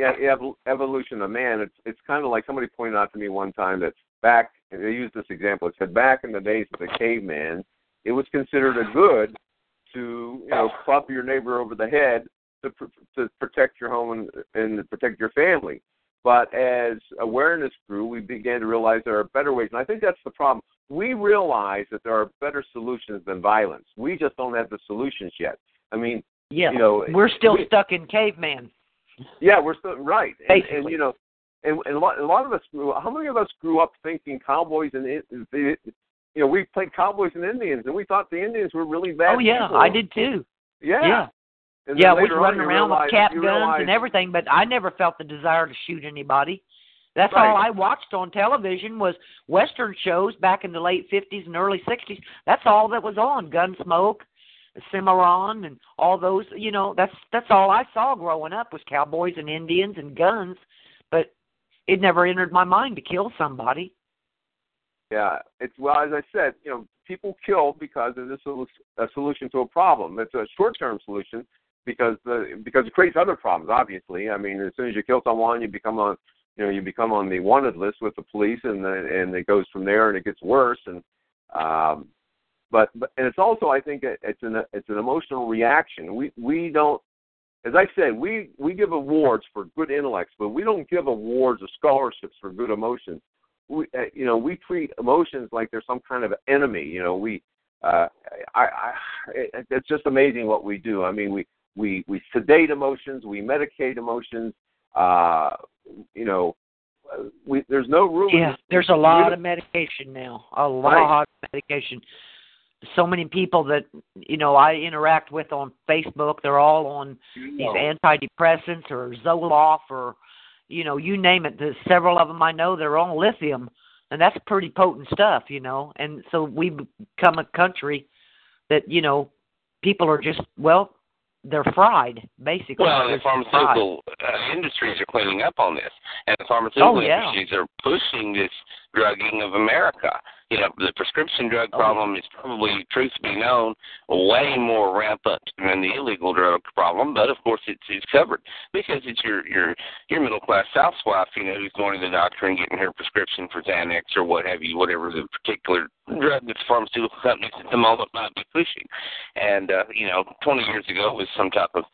evolution of man. It's it's kind of like somebody pointed out to me one time that back they used this example. It said back in the days of the caveman, it was considered a good to you know club your neighbor over the head to pr- to protect your home and, and protect your family. But as awareness grew, we began to realize there are better ways, and I think that's the problem. We realize that there are better solutions than violence. We just don't have the solutions yet. I mean, Yeah. you know, We're still we- stuck in caveman. yeah, we're still right, and, and you know, and, and a, lot, a lot of us grew. How many of us grew up thinking cowboys and you know we played cowboys and Indians, and we thought the Indians were really bad. oh yeah, people. I did too. Yeah, Yeah. And yeah, we were running around with cap guns realize, and everything, but I never felt the desire to shoot anybody. That's Right. all I watched on television was western shows back in the late fifties and early sixties. That's all that was on. Gunsmoke, Cimarron and all those you know, that's that's all I saw growing up was cowboys and Indians and guns. But it never entered my mind to kill somebody. Yeah, it's well as I said, you know, people kill because it is a, a solution to a problem. It's a short-term solution because the because it creates other problems. Obviously, I mean, as soon as you kill someone, you become on, you know, you become on the wanted list with the police, and the, and it goes from there, and it gets worse. And um, but but and it's also I think it- it's an it's an emotional reaction. We we don't. As I said, we we give awards for good intellects, but we don't give awards or scholarships for good emotions we uh, you know we treat emotions like they're some kind of enemy you know we uh i i it, it's just amazing what we do i mean we we we sedate emotions we medicate emotions uh you know we there's no room Yeah, there's a lot of medication now. A Right. lot of medication. So many people that you know I interact with on Facebook, they're all on these antidepressants or Zoloft or you know, you name it. There's several of them I know they're on lithium, and that's pretty potent stuff, you know. And so we become a country that you know people are just well they're fried, basically. Well, the pharmaceutical uh, industries are cleaning up on this, and the pharmaceutical oh, yeah. industries are pushing this drugging of America you know, the prescription drug problem is probably, truth be known, way more rampant than the illegal drug problem. But of course, it's it's covered because it's your your your middle class housewife, you know, who's going to the doctor and getting her prescription for Xanax or what have you, whatever the particular drug that the pharmaceutical companies at the moment might be pushing. And uh, you know, 20 years ago it was some type of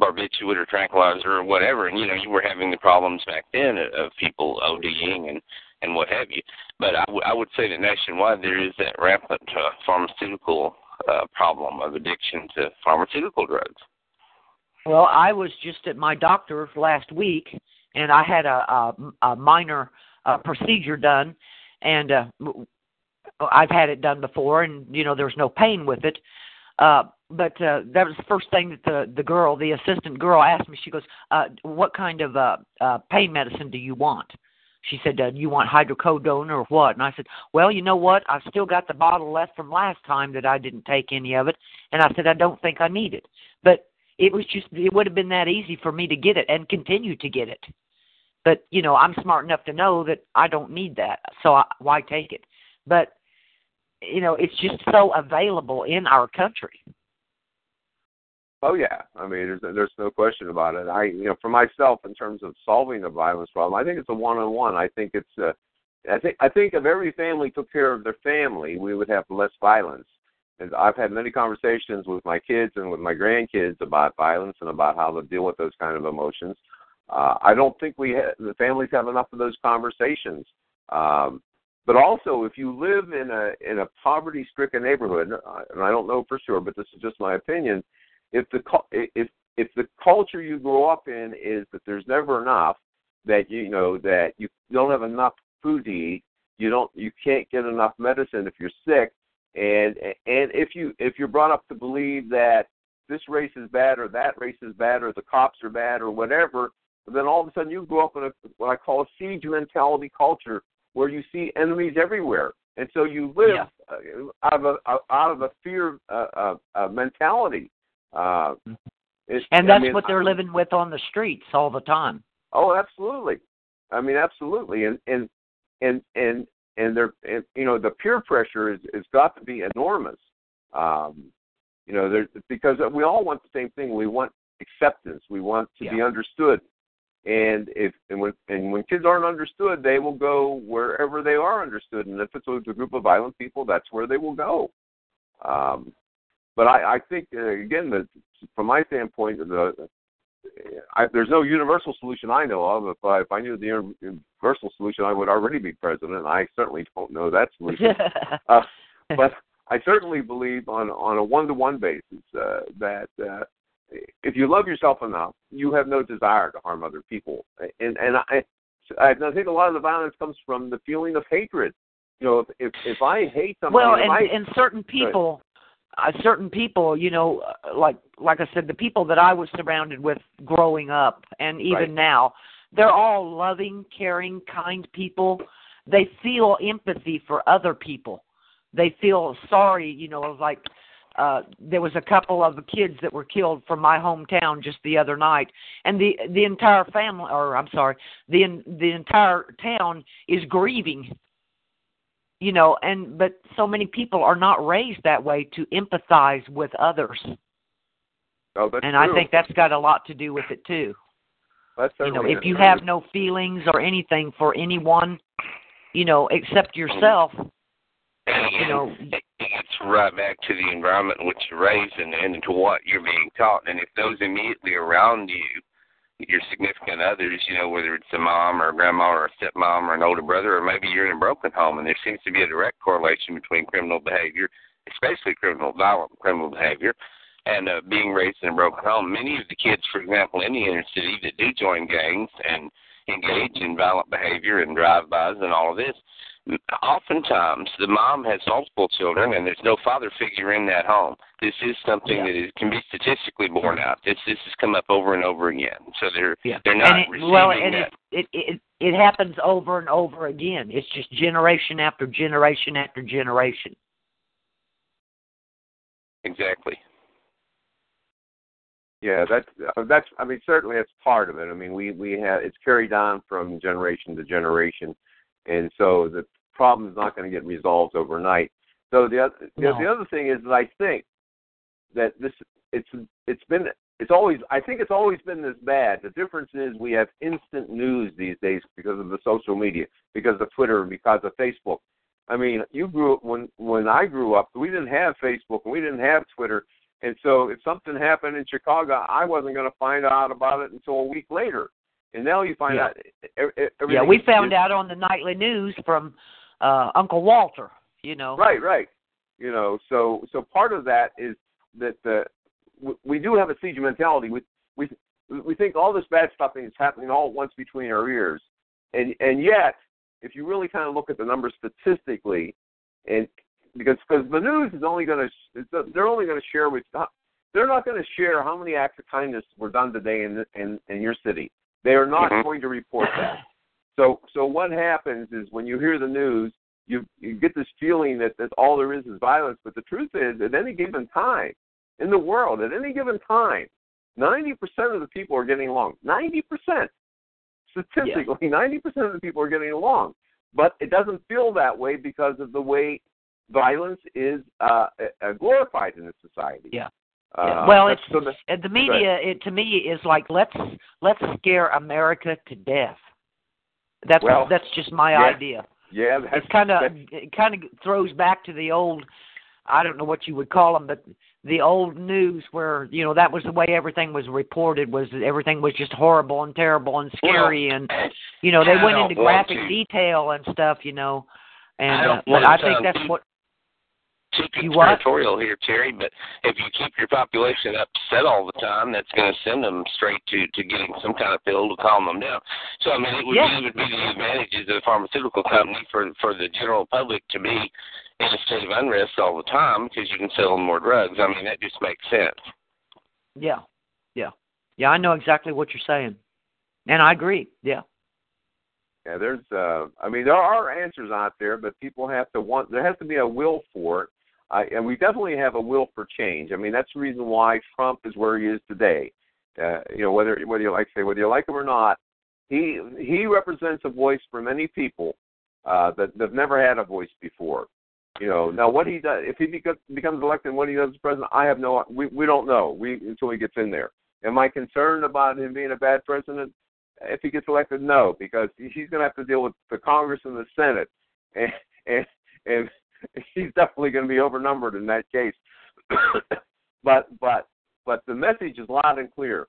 barbiturate or tranquilizer or whatever, and you know, you were having the problems back then of people ODing and and what have you. But I, w- I would say that nationwide there is that rampant uh, pharmaceutical uh, problem of addiction to pharmaceutical drugs. Well, I was just at my doctor's last week, and I had a, a, a minor uh, procedure done, and uh, I've had it done before, and you know there's no pain with it. Uh, but uh, that was the first thing that the the girl, the assistant girl, asked me. She goes, uh, "What kind of uh, uh, pain medicine do you want?" She said, uh, "Do you want hydrocodone or what?" And I said, "Well, you know what? I've still got the bottle left from last time that I didn't take any of it." And I said, "I don't think I need it." But it was just it would have been that easy for me to get it and continue to get it. But you know, I'm smart enough to know that I don't need that, so I, why take it? But you know, it's just so available in our country. Oh yeah, I mean, there's there's no question about it. I, you know, for myself, in terms of solving the violence problem, I think it's a one-on-one. I think it's a, I think I think if every family took care of their family, we would have less violence. And I've had many conversations with my kids and with my grandkids about violence and about how to deal with those kind of emotions. Uh, I don't think we ha- the families have enough of those conversations. Um, but also, if you live in a in a poverty-stricken neighborhood, uh, and I don't know for sure, but this is just my opinion if the if if the culture you grow up in is that there's never enough, that you know that you don't have enough food to eat, you don't you can't get enough medicine if you're sick, and and if you if you're brought up to believe that this race is bad or that race is bad or the cops are bad or whatever, then all of a sudden you grow up in a what I call a siege mentality culture where you see enemies everywhere, and so you live yeah. Out of a out of a fear uh, uh, uh, mentality. Uh, and that's I mean, what they're living with on the streets all the time. Oh, absolutely. I mean, absolutely. And and and and and they're and, you know the peer pressure is has got to be enormous. Um, you know, because we all want the same thing. We want acceptance. We want to yeah. be understood. And if and when and when kids aren't understood, they will go wherever they are understood. And if it's a group of violent people, that's where they will go. Um, but I, I think uh, again that from my standpoint, the I, there's no universal solution I know of. If I, if I knew the universal solution, I would already be president. I certainly don't know that solution. [laughs] uh, but I certainly believe on on a one to one basis uh, that uh, if you love yourself enough, you have no desire to harm other people. And and I I think a lot of the violence comes from the feeling of hatred. You know, if if, if I hate somebody, well, and I, and certain people uh, certain people, you know, uh, like like I said, the people that I was surrounded with growing up, and even right. now, they're all loving, caring, kind people. They feel empathy for other people. They feel sorry, you know, like uh there was a couple of kids that were killed from my hometown just the other night and the the entire family or I'm sorry the the entire town is grieving you know and but so many people are not raised that way to empathize with others. Oh, that's and true. i think that's got a lot to do with it too. That's you know if you have no feelings or anything for anyone you know except yourself you know. It's right back to the environment in which you're raised and, and to what you're being taught. And if those immediately around you your significant others, you know, whether it's a mom or a grandma or a stepmom or an older brother, or maybe you're in a broken home, and there seems to be a direct correlation between criminal behavior, especially criminal violent criminal behavior, and uh, being raised in a broken home. Many of the kids, for example, in the inner city that do join gangs and engage in violent behavior and drive-bys and all of this, oftentimes the mom has multiple children and there's no father figure in that home. This is something yeah. that is, can be statistically borne out. This this has come up over and over again. So they're yeah. they're not and it, receiving well, and that. It, it it it happens over and over again. It's just generation after generation after generation. Exactly. Yeah, that's uh, that's. I mean, certainly that's part of it. I mean, we we have it's carried on from generation to generation, and so the problem is not going to get resolved overnight. So the other No. the other thing is that I think that this it's it's been it's always I think it's always been this bad. The difference is we have instant news these days because of the social media, because of Twitter, and because of Facebook. I mean, you grew up when when I grew up, we didn't have Facebook and we didn't have Twitter, and so if something happened in Chicago, I wasn't going to find out about it until a week later. And now you find Yeah. out. Yeah, we found out on the nightly news from uh Uncle Walter. You know. Right, right. You know, so so part of that is that the we, we do have a siege mentality. We we we think all this bad stuff is happening all at once between our ears, and and yet, if you really kind of look at the numbers statistically, and because because the news is only going to they're only going to share with they're not going to share how many acts of kindness were done today in in in your city. They are not Mhm. going to report that. So so what happens is when you hear the news, you you get this feeling that that all there is is violence. But the truth is, at any given time in the world, at any given time, ninety percent of the people are getting along. Ninety percent, statistically, ninety percent of the people are getting along. But it doesn't feel that way because of the way violence is uh, uh, glorified in this society. Yeah. Uh, Well, it's- the- the media, it to me, is like let's let's scare America to death. That's Well, that's just my yeah. idea. yeah, that's It's kind of it kind of throws back to the old, I don't know what you would call them, but the old news where you know that was the way everything was reported was that everything was just horrible and terrible and scary and you know they I went into graphic detail and stuff you know and I uh, but I think that's what too You what? conspiratorial here, Terry, but if you keep your population upset all the time, that's going to send them straight to to getting some kind of pill to calm them down. So I mean, it would, Yeah. it would be the advantages of the pharmaceutical company for for the general public to be in a state of unrest all the time because you can sell them more drugs. I mean, that just makes sense. yeah yeah yeah I know exactly what you're saying and I agree yeah Yeah, there's uh I mean there are answers out there, but people have to want there has to be a will for it. I and we definitely have a will for change. I mean that's the reason why Trump is where he is today. Uh you know, whether whether you like say whether you like him or not, he he represents a voice for many people uh that have never had a voice before. You know, now what he does if he becomes becomes elected and what he does as president, I have no we we don't know. We until he gets in there. Am I concerned about him being a bad president? if he gets elected, no, because he's going to have to deal with the Congress and the Senate, and and, and [laughs] he's definitely going to be overnumbered in that case. [coughs] but but but the message is loud and clear.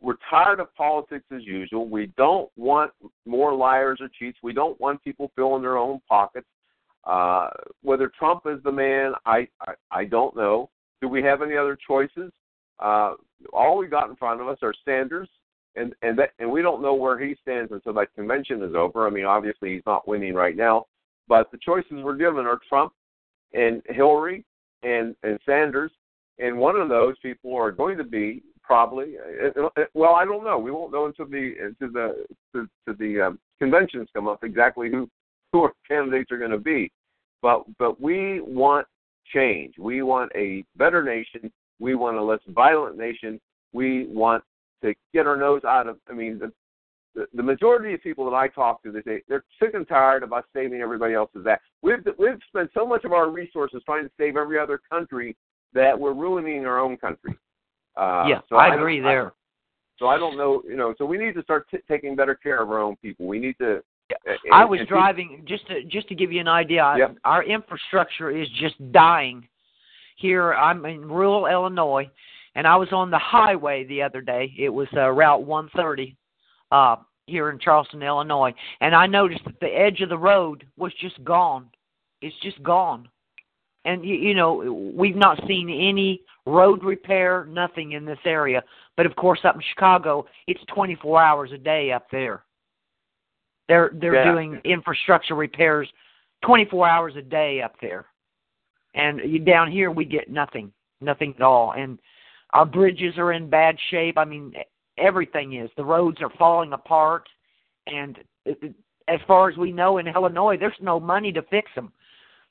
We're tired of politics as usual. We don't want more liars or cheats. We don't want people filling their own pockets. Uh, whether Trump is the man, I, I I don't know. Do we have any other choices? Uh, all we got in front of us are Sanders, and and that and we don't know where he stands until that convention is over. I mean, obviously he's not winning right now, but the choices we're given are Trump and Hillary and and Sanders, and one of those people are going to be probably uh, uh, well, I don't know. We won't know until the until the to, to the um, conventions come up exactly who [laughs] who our candidates are going to be, but but we want change. We want a better nation. We want a less violent nation. We want to get our nose out of. I mean, the, the the majority of people that I talk to, they say they're sick and tired of us saving everybody else's ass. We've we've spent so much of our resources trying to save every other country that we're ruining our own country. Uh, yeah so I don't- agree there so I don't know, you know. So we need to start t- taking better care of our own people. We need to. I was driving just to just to give you an idea. Yep. Our infrastructure is just dying. Here, I'm in rural Illinois, and I was on the highway the other day. It was uh, Route 130 uh, here in Charleston, Illinois, and I noticed that the edge of the road was just gone. It's just gone, and you, you know we've not seen any road repair, nothing in this area. But of course, up in Chicago, it's 24 hours a day up there. They're they're Yeah. doing infrastructure repairs 24 hours a day up there. And you, down here, we get nothing, nothing at all. And our bridges are in bad shape. I mean, everything is. The roads are falling apart. And uh, uh, as far as we know in Illinois, there's no money to fix them.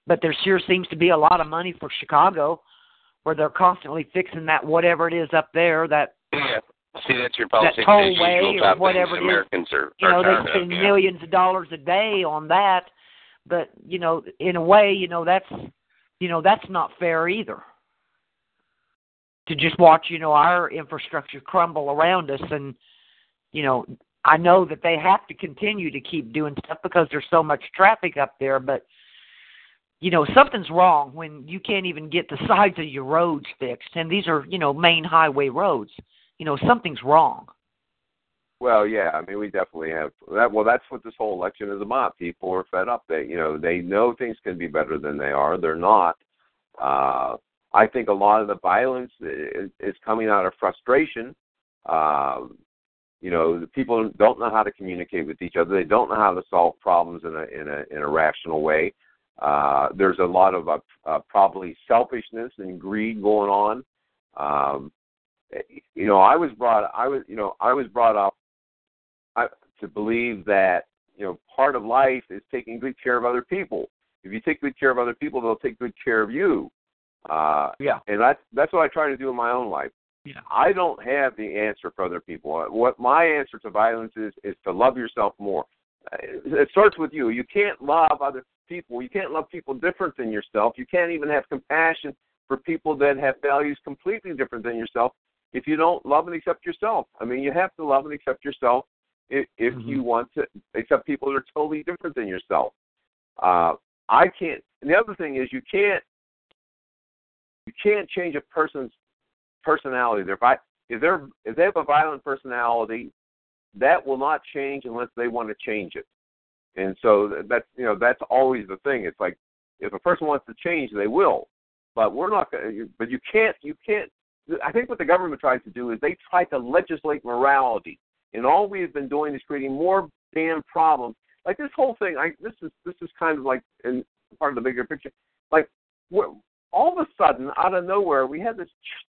But there sure seems to be a lot of money for Chicago, where they're constantly fixing that whatever it is up there. That yeah. See, that's your politics. That tollway or whatever it Americans is. Are, you know, they spend yeah. millions of dollars a day on that. But you know, in a way, you know that's you know that's not fair either. To just watch, you know, our infrastructure crumble around us, and you know, I know that they have to continue to keep doing stuff because there's so much traffic up there, but you know something's wrong when you can't even get the sides of your roads fixed. And these are you know main highway roads. You know something's wrong. Well yeah i mean we definitely have that well that's what this whole election is about. People are fed up. They you know they know things can be better than they are. They're not uh i think a lot of the violence is, is coming out of frustration um you know people don't know how to communicate with each other they don't know how to solve problems in a in a in a rational way uh, there's a lot of uh, uh, probably selfishness and greed going on. Um, you know, I was brought, I was, you know, I was brought up I, to believe that you know part of life is taking good care of other people. If you take good care of other people, they'll take good care of you. Uh, yeah. And that's that's what I try to do in my own life. Yeah. I don't have the answer for other people. What my answer to violence is is to love yourself more. It starts with you. You can't love other people. You can't love people different than yourself. You can't even have compassion for people that have values completely different than yourself if you don't love and accept yourself. I mean, you have to love and accept yourself if, if mm-hmm. you want to accept people that are totally different than yourself. Uh, I can't. And the other thing is, you can't you can't change a person's personality. I if they're if they have a violent personality, that will not change unless they want to change it. And so that's you know that's always the thing. It's like if a person wants to change, they will. But we're not But you can't. You can't. I think what the government tries to do is they try to legislate morality, and all we have been doing is creating more damn problems. Like this whole thing. I this is this is kind of like in part of the bigger picture. Like all of a sudden, out of nowhere, we had this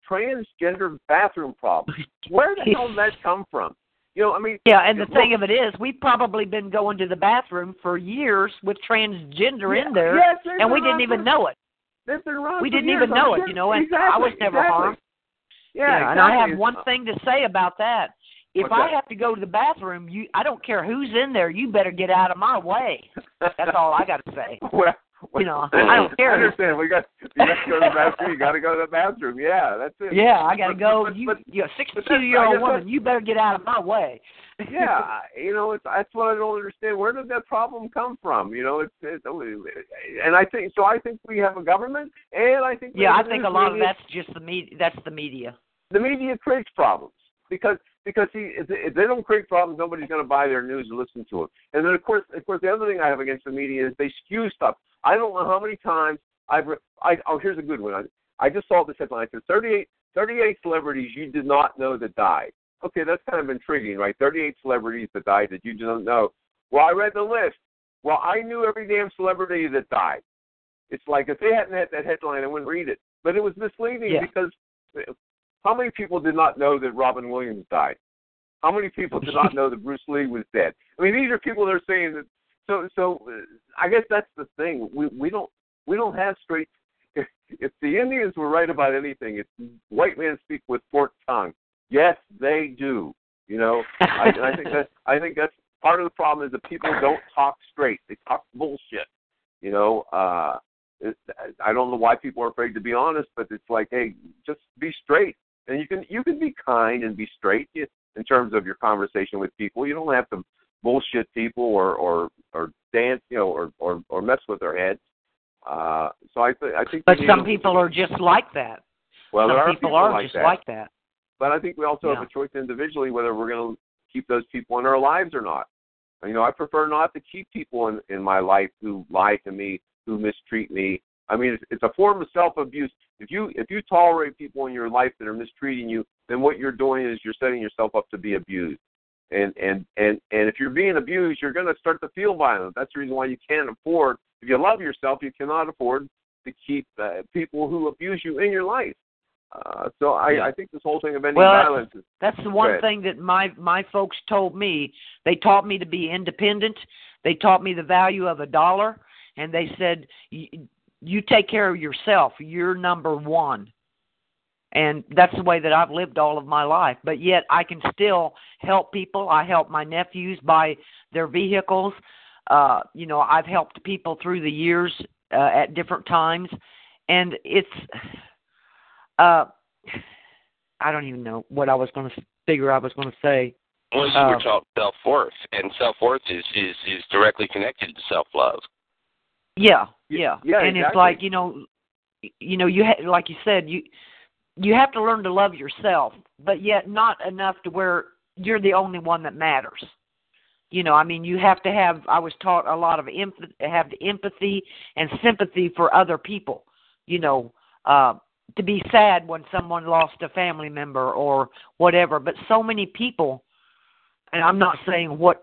transgender bathroom problem. [laughs] Where the hell did that come from? You know, I mean. Yeah, and the thing of it is, we've probably been going to the bathroom for years with transgender yeah, in there, yes, and we didn't even for, know it. They've been around we didn't years, even know I'm it, you know, and exactly, I was never exactly. harmed. Yeah, yeah exactly. and I have one thing to say about that. If What's I that? have to go to the bathroom, you I don't care who's in there, you better get out of my way. That's all I got to say. [laughs] well, You know, [clears throat] I don't care. I understand. We got you got to go to the bathroom. You got to go to the bathroom. Yeah, that's it. Yeah, I got to go. but- you, but- you a 62 year old woman, you better get out of my way. yeah, [laughs] you know, it's that's what I don't understand. Where did that problem come from? You know, it's, it's and I think so. I think we have a government, and I think Yeah, I think a lot of that's just the media. That's the media. the media creates problems because because see, if, if they don't create problems, nobody's going to buy their news and listen to it. And then of course, of course, the other thing I have against the media is they skew stuff. I don't know how many times I've. Re- I, oh, here's a good one. I, I just saw this headline. It 38, 38 celebrities you did not know that died. Okay, that's kind of intriguing, right? 38 celebrities that died that you don't know. Well, I read the list. Well, I knew every damn celebrity that died. It's like if they hadn't had that headline, I wouldn't read it. But it was misleading Yeah. because how many people did not know that Robin Williams died? How many people did not know that Bruce Lee was dead? I mean, these are people that are saying that. So, so uh, I guess that's the thing. We we don't we don't have straight. If, [laughs] if the Indians were right about anything, it's white men speak with forked tongue. Yes, they do. You know, I, I think that I think that's part of the problem is that people don't talk straight. They talk bullshit. You know, uh, I don't know why people are afraid to be honest, but it's like, hey, just be straight, and you can you can be kind and be straight in terms of your conversation with people. You don't have to bullshit people or or or dance, you know, or or or mess with their heads. Uh, so I think I think. But some people are just like that. well, some there are people, are like just that. like that. But I think we also Yeah. have a choice individually whether we're going to keep those people in our lives or not. You know, I prefer not to keep people in in my life who lie to me, who mistreat me. I mean, it's, it's a form of self abuse. If you if you tolerate people in your life that are mistreating you, then what you're doing is you're setting yourself up to be abused. And and and and if you're being abused, you're going to start to feel violent. That's the reason why you can't afford if you love yourself, you cannot afford to keep uh, people who abuse you in your life. Uh, so I, Yeah. I think this whole thing of ending Well, violence is That's the one thing that my my folks told me. They taught me to be independent. They taught me the value of a dollar, and they said, "Y- "You take care of yourself. You're number one." And that's the way that I've lived all of my life. But yet I can still help people. I help my nephews buy their vehicles. Uh, you know, I've helped people through the years uh, at different times, and it's. Uh, I don't even know what I was going to figure I was going to say. Well, you Uh, were taught self worth, and self worth is, is is directly connected to self love. Yeah, yeah, yeah, and it's like you know, you know, you ha- like you said, you you have to learn to love yourself, but yet not enough to where you're the only one that matters. You know, I mean, you have to have. I was taught a lot of have the empathy and sympathy for other people. You know, uh, to be sad when someone lost a family member or whatever. But so many people, and I'm not saying what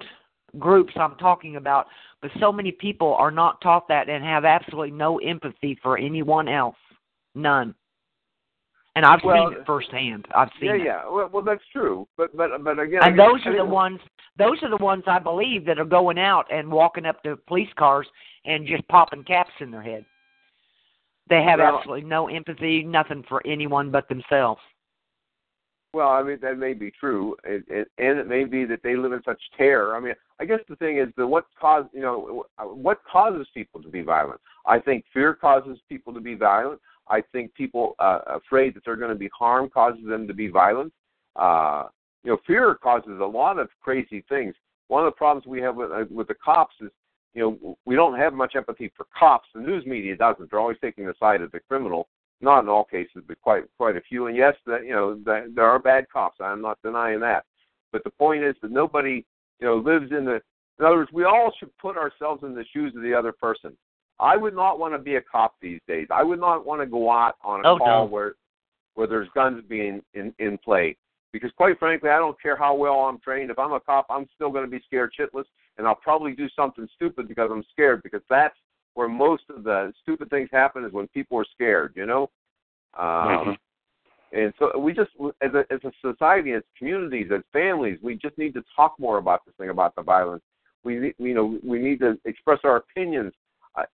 groups I'm talking about, but so many people are not taught that and have absolutely no empathy for anyone else. None. And I've Well, seen it firsthand. I've seen yeah, it. yeah. Well, well, that's true. But but but again, And those are the ones those are the ones I believe that are going out and walking up to police cars and just popping caps in their head. They have Well- absolutely no empathy, nothing for anyone but themselves. Well, I mean that may be true, and, and, and it may be that they live in such terror. I mean, I guess the thing is that what cause you know what causes people to be violent. I think fear causes people to be violent. I think people uh, afraid that they're going to be harmed causes them to be violent. Uh, you know, fear causes a lot of crazy things. One of the problems we have with uh, with the cops is, you know, we don't have much empathy for cops. The news media doesn't. They're always taking the side of the criminal not in all cases, but quite quite a few. And yes, that you know that there are bad cops. I'm not denying that. But the point is that nobody you know lives in the. In other words, we all should put ourselves in the shoes of the other person. I would not want to be a cop these days. I would not want to go out on a Oh, call no. where where there's guns being in in play. Because quite frankly, I don't care how well I'm trained. If I'm a cop, I'm still going to be scared shitless, and I'll probably do something stupid because I'm scared. Because that's where most of the stupid things happen is when people are scared, you know. Um, Mhm. And so we just, as a as a society, as communities, as families, we just need to talk more about this thing about the violence. We, need- you know, we need to express our opinions.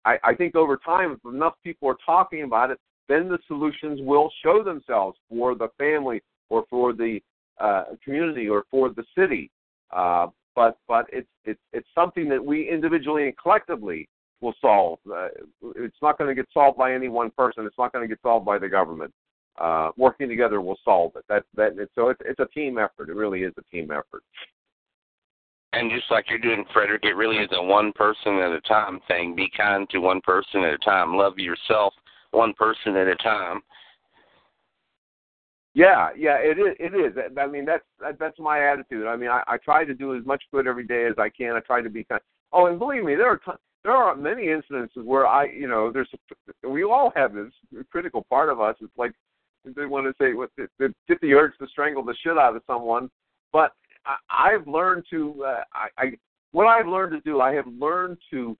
I, I, think over time, if enough people are talking about it, then the solutions will show themselves for the family or for the uh, community or for the city. Uh, but but it's it's it's something that we individually and collectively will solve. Uh, it's not going to get solved by any one person. It's not going to get solved by the government. Uh, working together will solve it. That that so it's it's a team effort. It really is a team effort. And just like you're doing, Frederick, it really is a one person at a time thing. Be kind to one person at a time. Love yourself one person at a time. Yeah, yeah, it is. It is. I mean, that's that's my attitude. I mean, I, I try to do as much good every day as I can. I try to be kind. Oh, and believe me, there are t- there are many incidences where I, you know, there's we all have this critical part of us. It's like they want to say what the urge to strangle the shit out of someone, but I, I've learned to uh, I, I what I've learned to do. I have learned to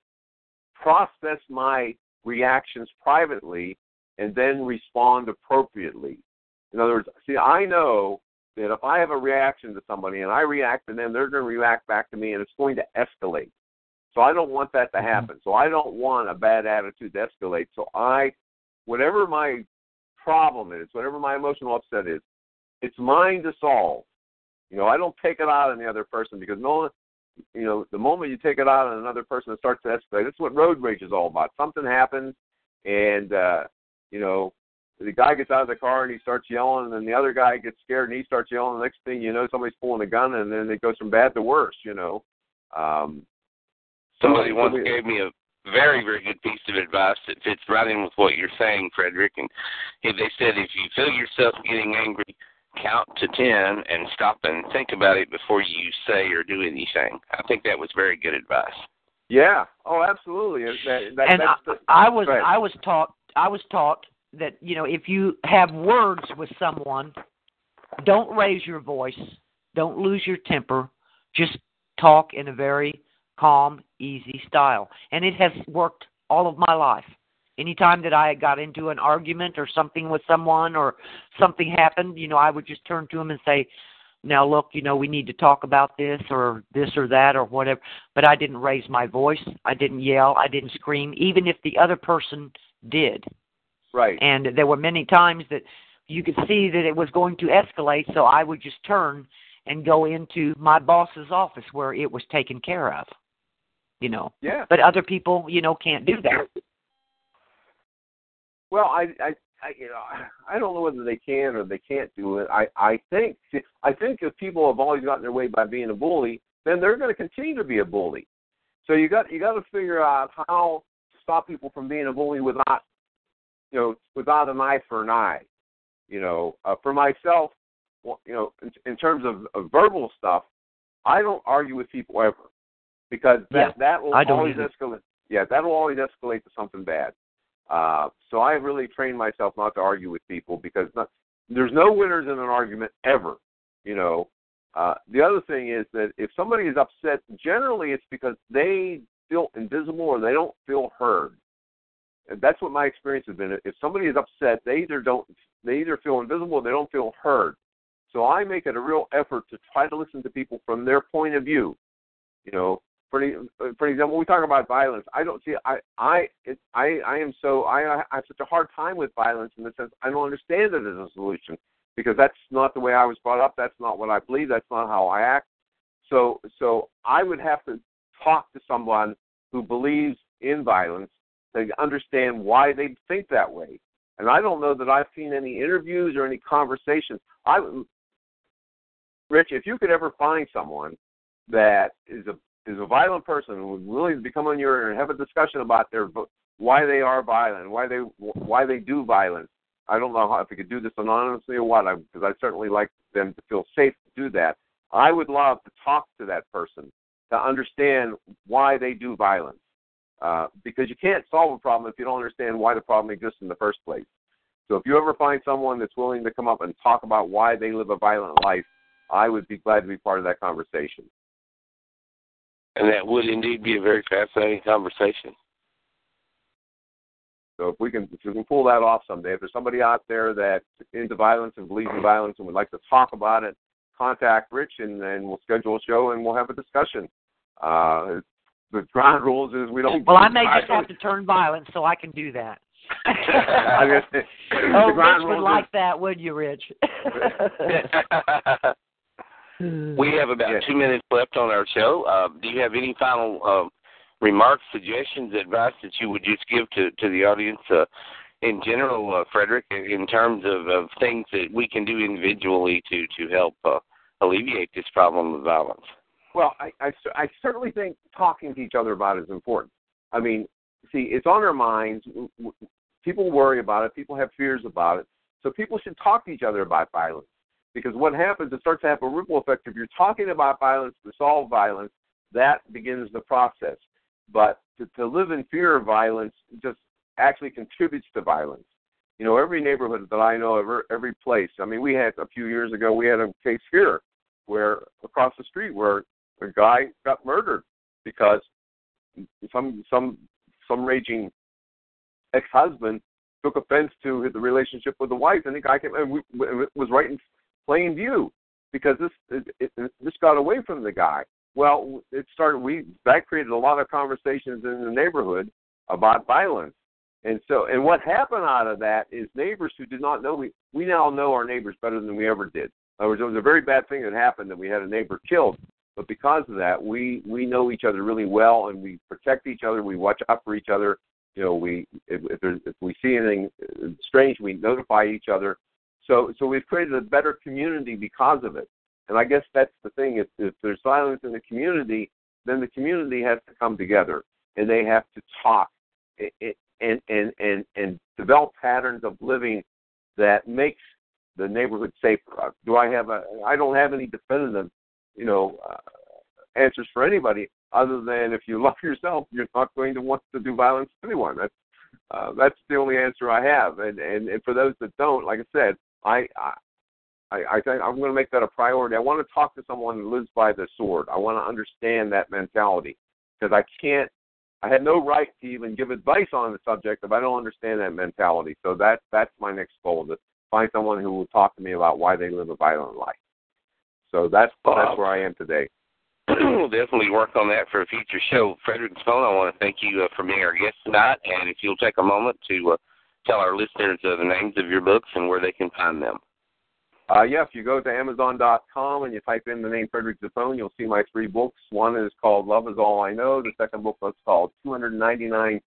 process my reactions privately and then respond appropriately. In other words, see, I know that if I have a reaction to somebody and I react to them, they're going to react back to me and it's going to escalate. So I don't want that to happen. So I don't want a bad attitude to escalate. So I, whatever my problem is, whatever my emotional upset is, it's mine to solve. You know, I don't take it out on the other person because no you know, the moment you take it out on another person, it starts to escalate. That's what road rage is all about. Something happens, and uh, you know, the guy gets out of the car and he starts yelling, and then the other guy gets scared and he starts yelling. The next thing you know, somebody's pulling a gun, and then it goes from bad to worse. You know. Um, Somebody so once we- gave me a very, very good piece of advice that fits right in with what you're saying, Frederick. And they said if you feel yourself getting angry, count to ten and stop and think about it before you say or do anything. I think that was very good advice. Yeah. Oh, absolutely. That, that, and I, the, I was go. I was taught I was taught that you know if you have words with someone, don't raise your voice, don't lose your temper, just talk in a very calm, easy style, and it has worked all of my life. Anytime that I got into an argument or something with someone or something happened, you know, I would just turn to him and say, now look, you know, we need to talk about this or this or that or whatever. But I didn't raise my voice. I didn't yell. I didn't scream, even if the other person did. Right. And there were many times that you could see that it was going to escalate, so I would just turn and go into my boss's office where it was taken care of. You know. Yeah. But other people, you know, can't do that. Well, I, I, I, you know, I don't know whether they can or they can't do it. I, I think, I think if people have always gotten their way by being a bully, then they're going to continue to be a bully. So you got, you got to figure out how to stop people from being a bully without, you know, without an eye for an eye. You know, uh, for myself, well, you know, in, in terms of, of verbal stuff, I don't argue with people ever because that Yeah, that will always either. escalate. Yeah, that will always escalate to something bad. Uh, so I really trained myself not to argue with people because not, there's no winners in an argument ever. You know. Uh, the other thing is that if somebody is upset, generally it's because they feel invisible or they don't feel heard. And that's what my experience has been. If somebody is upset, they either don't they either feel invisible or they don't feel heard. So I make it a real effort to try to listen to people from their point of view. You know, for for example, we talk about violence. I don't see. I I it, I I am so I I have such a hard time with violence in the sense I don't understand it as a solution because that's not the way I was brought up. That's not what I believe. That's not how I act. So so I would have to talk to someone who believes in violence to understand why they think that way. And I don't know that I've seen any interviews or any conversations. I, Rich, if you could ever find someone that is a is a violent person who would willing to come on your and have a discussion about their why they are violent, why they why they do violence. I don't know how, if we could do this anonymously or what, because I certainly like them to feel safe to do that. I would love to talk to that person to understand why they do violence. Uh, because you can't solve a problem if you don't understand why the problem exists in the first place. So if you ever find someone that's willing to come up and talk about why they live a violent life, I would be glad to be part of that conversation. And that would indeed be a very fascinating conversation. So if we can if we can pull that off someday, if there's somebody out there that's into violence and believes in violence and would like to talk about it, contact Rich and then we'll schedule a show and we'll have a discussion. Uh, the ground rules is we don't. Well, I may just have to turn violent so I can do that. [laughs] I was [laughs] gonna oh, Rich would like is, that, would you, Rich? [laughs] we have about Yes. two minutes left on our show. Uh, do you have any final uh, remarks, suggestions, advice that you would just give to, to the audience uh, in general, uh, Frederick, in terms of, of things that we can do individually to, to help uh, alleviate this problem of violence? Well, I, I, I certainly think talking to each other about it is important. I mean, see, it's on our minds. People worry about it. People have fears about it. So people should talk to each other about violence. Because what happens, it starts to have a ripple effect. If you're talking about violence to solve violence, that begins the process. But to, to live in fear of violence just actually contributes to violence. You know, every neighborhood that I know, every, every place. I mean, we had a few years ago, we had a case here where across the street where a guy got murdered because some some some raging ex-husband took offense to the relationship with the wife, and the guy came and we, was right in plain view because this it, it, this got away from the guy. Well, it started. We that created a lot of conversations in the neighborhood about violence, and so and what happened out of that is neighbors who did not know we we now know our neighbors better than we ever did. In other words, it was a very bad thing that happened that we had a neighbor killed, but because of that, we we know each other really well and we protect each other. We watch out for each other. You know, we if, if, there's, if we see anything strange, we notify each other. So so we've created a better community because of it. And I guess that's the thing. If, if there's violence in the community, then the community has to come together and they have to talk and and and and, develop patterns of living that makes the neighborhood safer. Uh, Do I have a? I don't have any definitive, you know, uh, answers for anybody other than if you [laughs] love yourself, you're not going to want to do violence to anyone. That's uh, that's the only answer I have. And, and and for those that don't, like I said, I I I think I'm going to make that a priority. I want to talk to someone who lives by the sword. I want to understand that mentality because I can't I had no right to even give advice on the subject if I don't understand that mentality. So that that's my next goal to find someone who will talk to me about why they live a violent life. So that's that's where I am today. we'll [clears throat] definitely work on that for a future show. Frederick Zapone, I want to thank you uh, for being our guest tonight, and if you'll take a moment to uh, tell our listeners uh, the names of your books and where they can find them. Uh, yeah, if you go to Amazon.com and you type in the name Frederick Zapone, you'll see my three books. One is called Love Is All I Know. The second book was called 299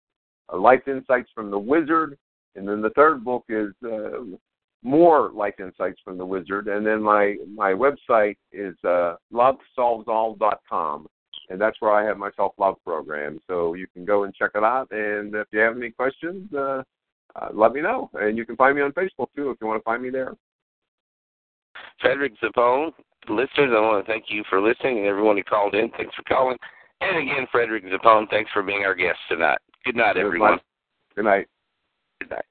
uh, Life Insights from the Wizard. And then the third book is uh, more life insights from the wizard. And then my my website is uh, lovesolvesall.com, and that's where I have my self love program. So you can go and check it out. And if you have any questions, uh, uh, let me know. And you can find me on Facebook too if you want to find me there. Frederick Zapone, listeners, I want to thank you for listening, and everyone who called in, thanks for calling. And again, Frederick Zapone, thanks for being our guest tonight. Good night, everyone. Good night. Good night.